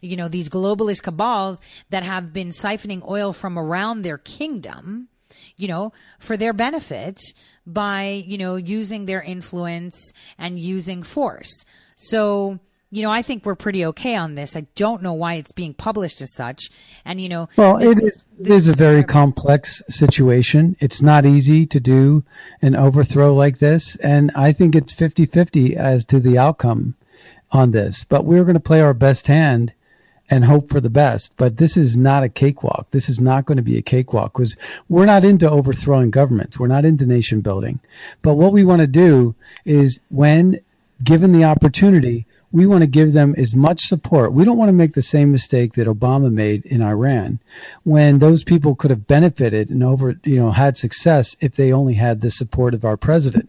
You know, these globalist cabals that have been siphoning oil from around their kingdom, you know, for their benefit by, you know, using their influence and using force. So, you know, I think we're pretty okay on this. I don't know why it's being published as such. And, you know, Well, this- it is, it is a very complex situation. It's not easy to do an overthrow like this. And I think it's 50 50 as to the outcome on this. But we're going to play our best hand and hope for the best. But this is not a cakewalk. This is not going to be a cakewalk because we're not into overthrowing governments. We're not into nation building. But what we want to do is when given the opportunity, we want to give them as much support. We don't want to make the same mistake that Obama made in Iran when those people could have benefited and over, you know, had success if they only had the support of our president.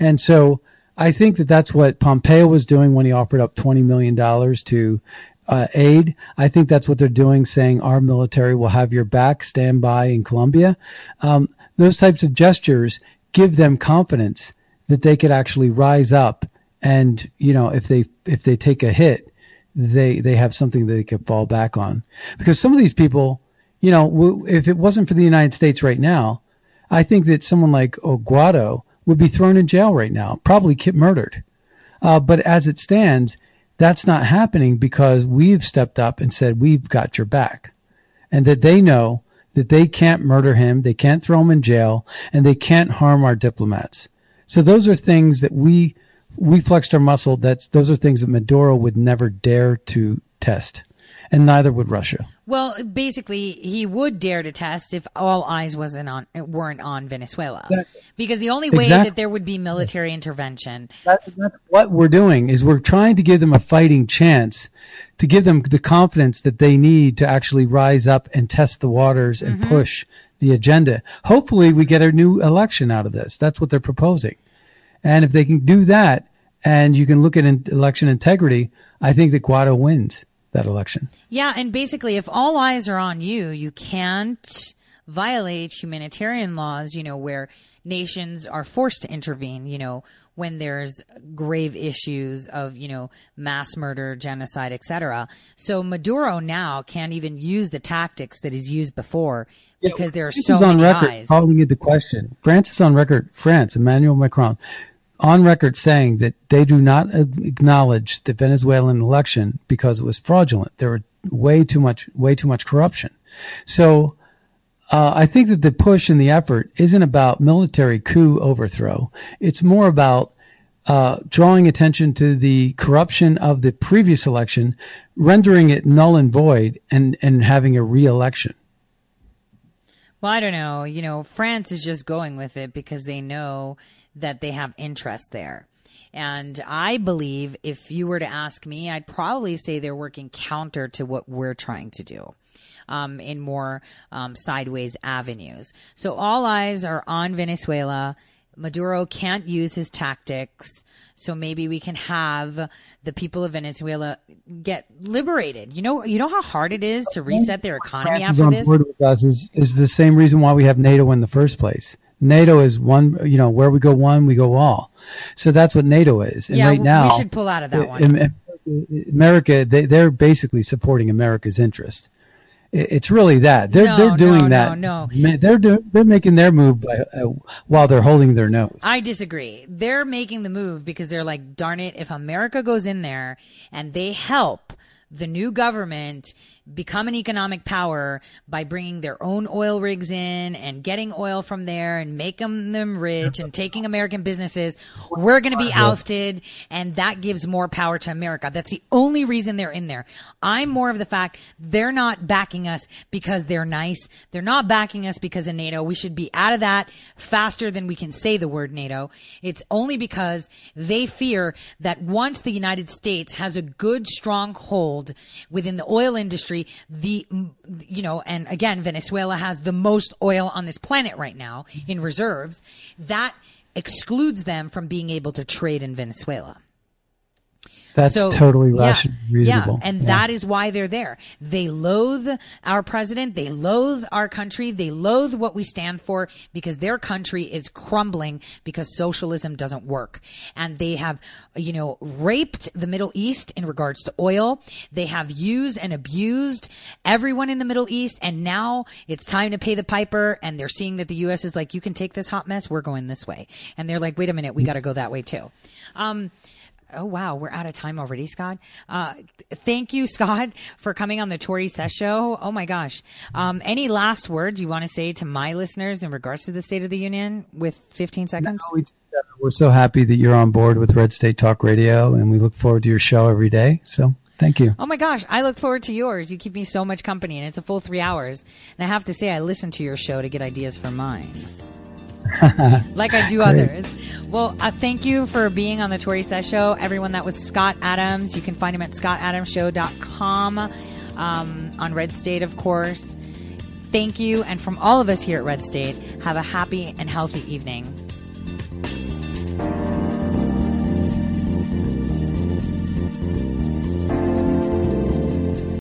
And so I think that that's what Pompeo was doing when he offered up $20 million to uh, aid. I think that's what they're doing, saying our military will have your back, stand by in Colombia. Um, those types of gestures give them confidence that they could actually rise up and you know if they if they take a hit they they have something that they could fall back on because some of these people you know w- if it wasn't for the United States right now I think that someone like Guaido would be thrown in jail right now probably murdered uh, but as it stands that's not happening because we've stepped up and said we've got your back and that they know that they can't murder him, they can't throw him in jail, and they can't harm our diplomats. So those are things that we we flexed our muscle. That's those are things that Maduro would never dare to test, and neither would Russia. Well, basically, he would dare to test if all eyes wasn't on weren't on Venezuela, because the only way Exactly. that there would be military intervention. That's, that's what we're doing is we're trying to give them a fighting chance, to give them the confidence that they need to actually rise up and test the waters and Mhm. push the agenda. Hopefully, we get a new election out of this. That's what they're proposing, and if they can do that, and you can look at in- election integrity, I think that Guaido wins that election. Yeah, and basically, if all eyes are on you, you can't violate humanitarian laws. You know where nations are forced to intervene. You know when there's grave issues of you know mass murder, genocide, etc. So Maduro now can't even use the tactics that he's used before because there are France so is on many record eyes. calling into question. France is on record. France, Emmanuel Macron, on record saying that they do not acknowledge the Venezuelan election because it was fraudulent. There were way too much, way too much corruption. So. Uh, I think that the push and the effort isn't about military coup overthrow. It's more about uh, drawing attention to the corruption of the previous election, rendering it null and void, and, and having a re-election. Well, I don't know. You know, France is just going with it because they know that they have interest there. And I believe if you were to ask me, I'd probably say they're working counter to what we're trying to do. Um, in more um, sideways avenues. So all eyes are on Venezuela. Maduro can't use his tactics. So maybe we can have the people of Venezuela get liberated. You know, you know how hard it is to reset their economy France is on this? board with us is, is the same reason why we have NATO in the first place. NATO is one, you know, where we go one, we go all. So that's what NATO is. And Yeah, right we now, should pull out of that one. America, they, they're basically supporting America's interest. It's really that they're No, they're doing no, that. no, Ma- They're doing they're making their move by, uh, while they're holding their nose. I disagree. They're making the move because they're like, darn it, if America goes in there and they help the new government become an economic power by bringing their own oil rigs in and getting oil from there and making them rich and taking American businesses, we're going to be ousted and that gives more power to America. That's the only reason they're in there. I'm more of the fact they're not backing us because they're nice. They're not backing us because of NATO. We should be out of that faster than we can say the word NATO. It's only because they fear that once the United States has a good strong hold within the oil industry, the, you know, and again, Venezuela has the most oil on this planet right now in reserves. That excludes them from being able to trade in Venezuela. That's So, totally yeah, rational, reasonable. Yeah, and Yeah. that is why they're there. They loathe our president. They loathe our country. They loathe what we stand for because their country is crumbling because socialism doesn't work. And they have, you know, raped the Middle East in regards to oil. They have used and abused everyone in the Middle East. And now it's time to pay the piper. And they're seeing that the U.S. is like, you can take this hot mess. We're going this way. And they're like, wait a minute. We got to go that way too. Um, Oh wow, we're out of time already, Scott. Uh, thank you, Scott, for coming on the Tore Says show. Oh my gosh. Um, any last words you want to say to my listeners in regards to the State of the Union with 15 seconds? We're so happy that you're on board with Red State Talk Radio, and we look forward to your show every day. So thank you. Oh my gosh, I look forward to yours. You keep me so much company, and it's a full three hours. And I have to say, I listen to your show to get ideas for mine. like I do others. Well, uh, thank you for being on the Tore Says Show. Everyone, that was Scott Adams. You can find him at scottadamsshow.com um, on Red State, of course. Thank you. And from all of us here at Red State, have a happy and healthy evening.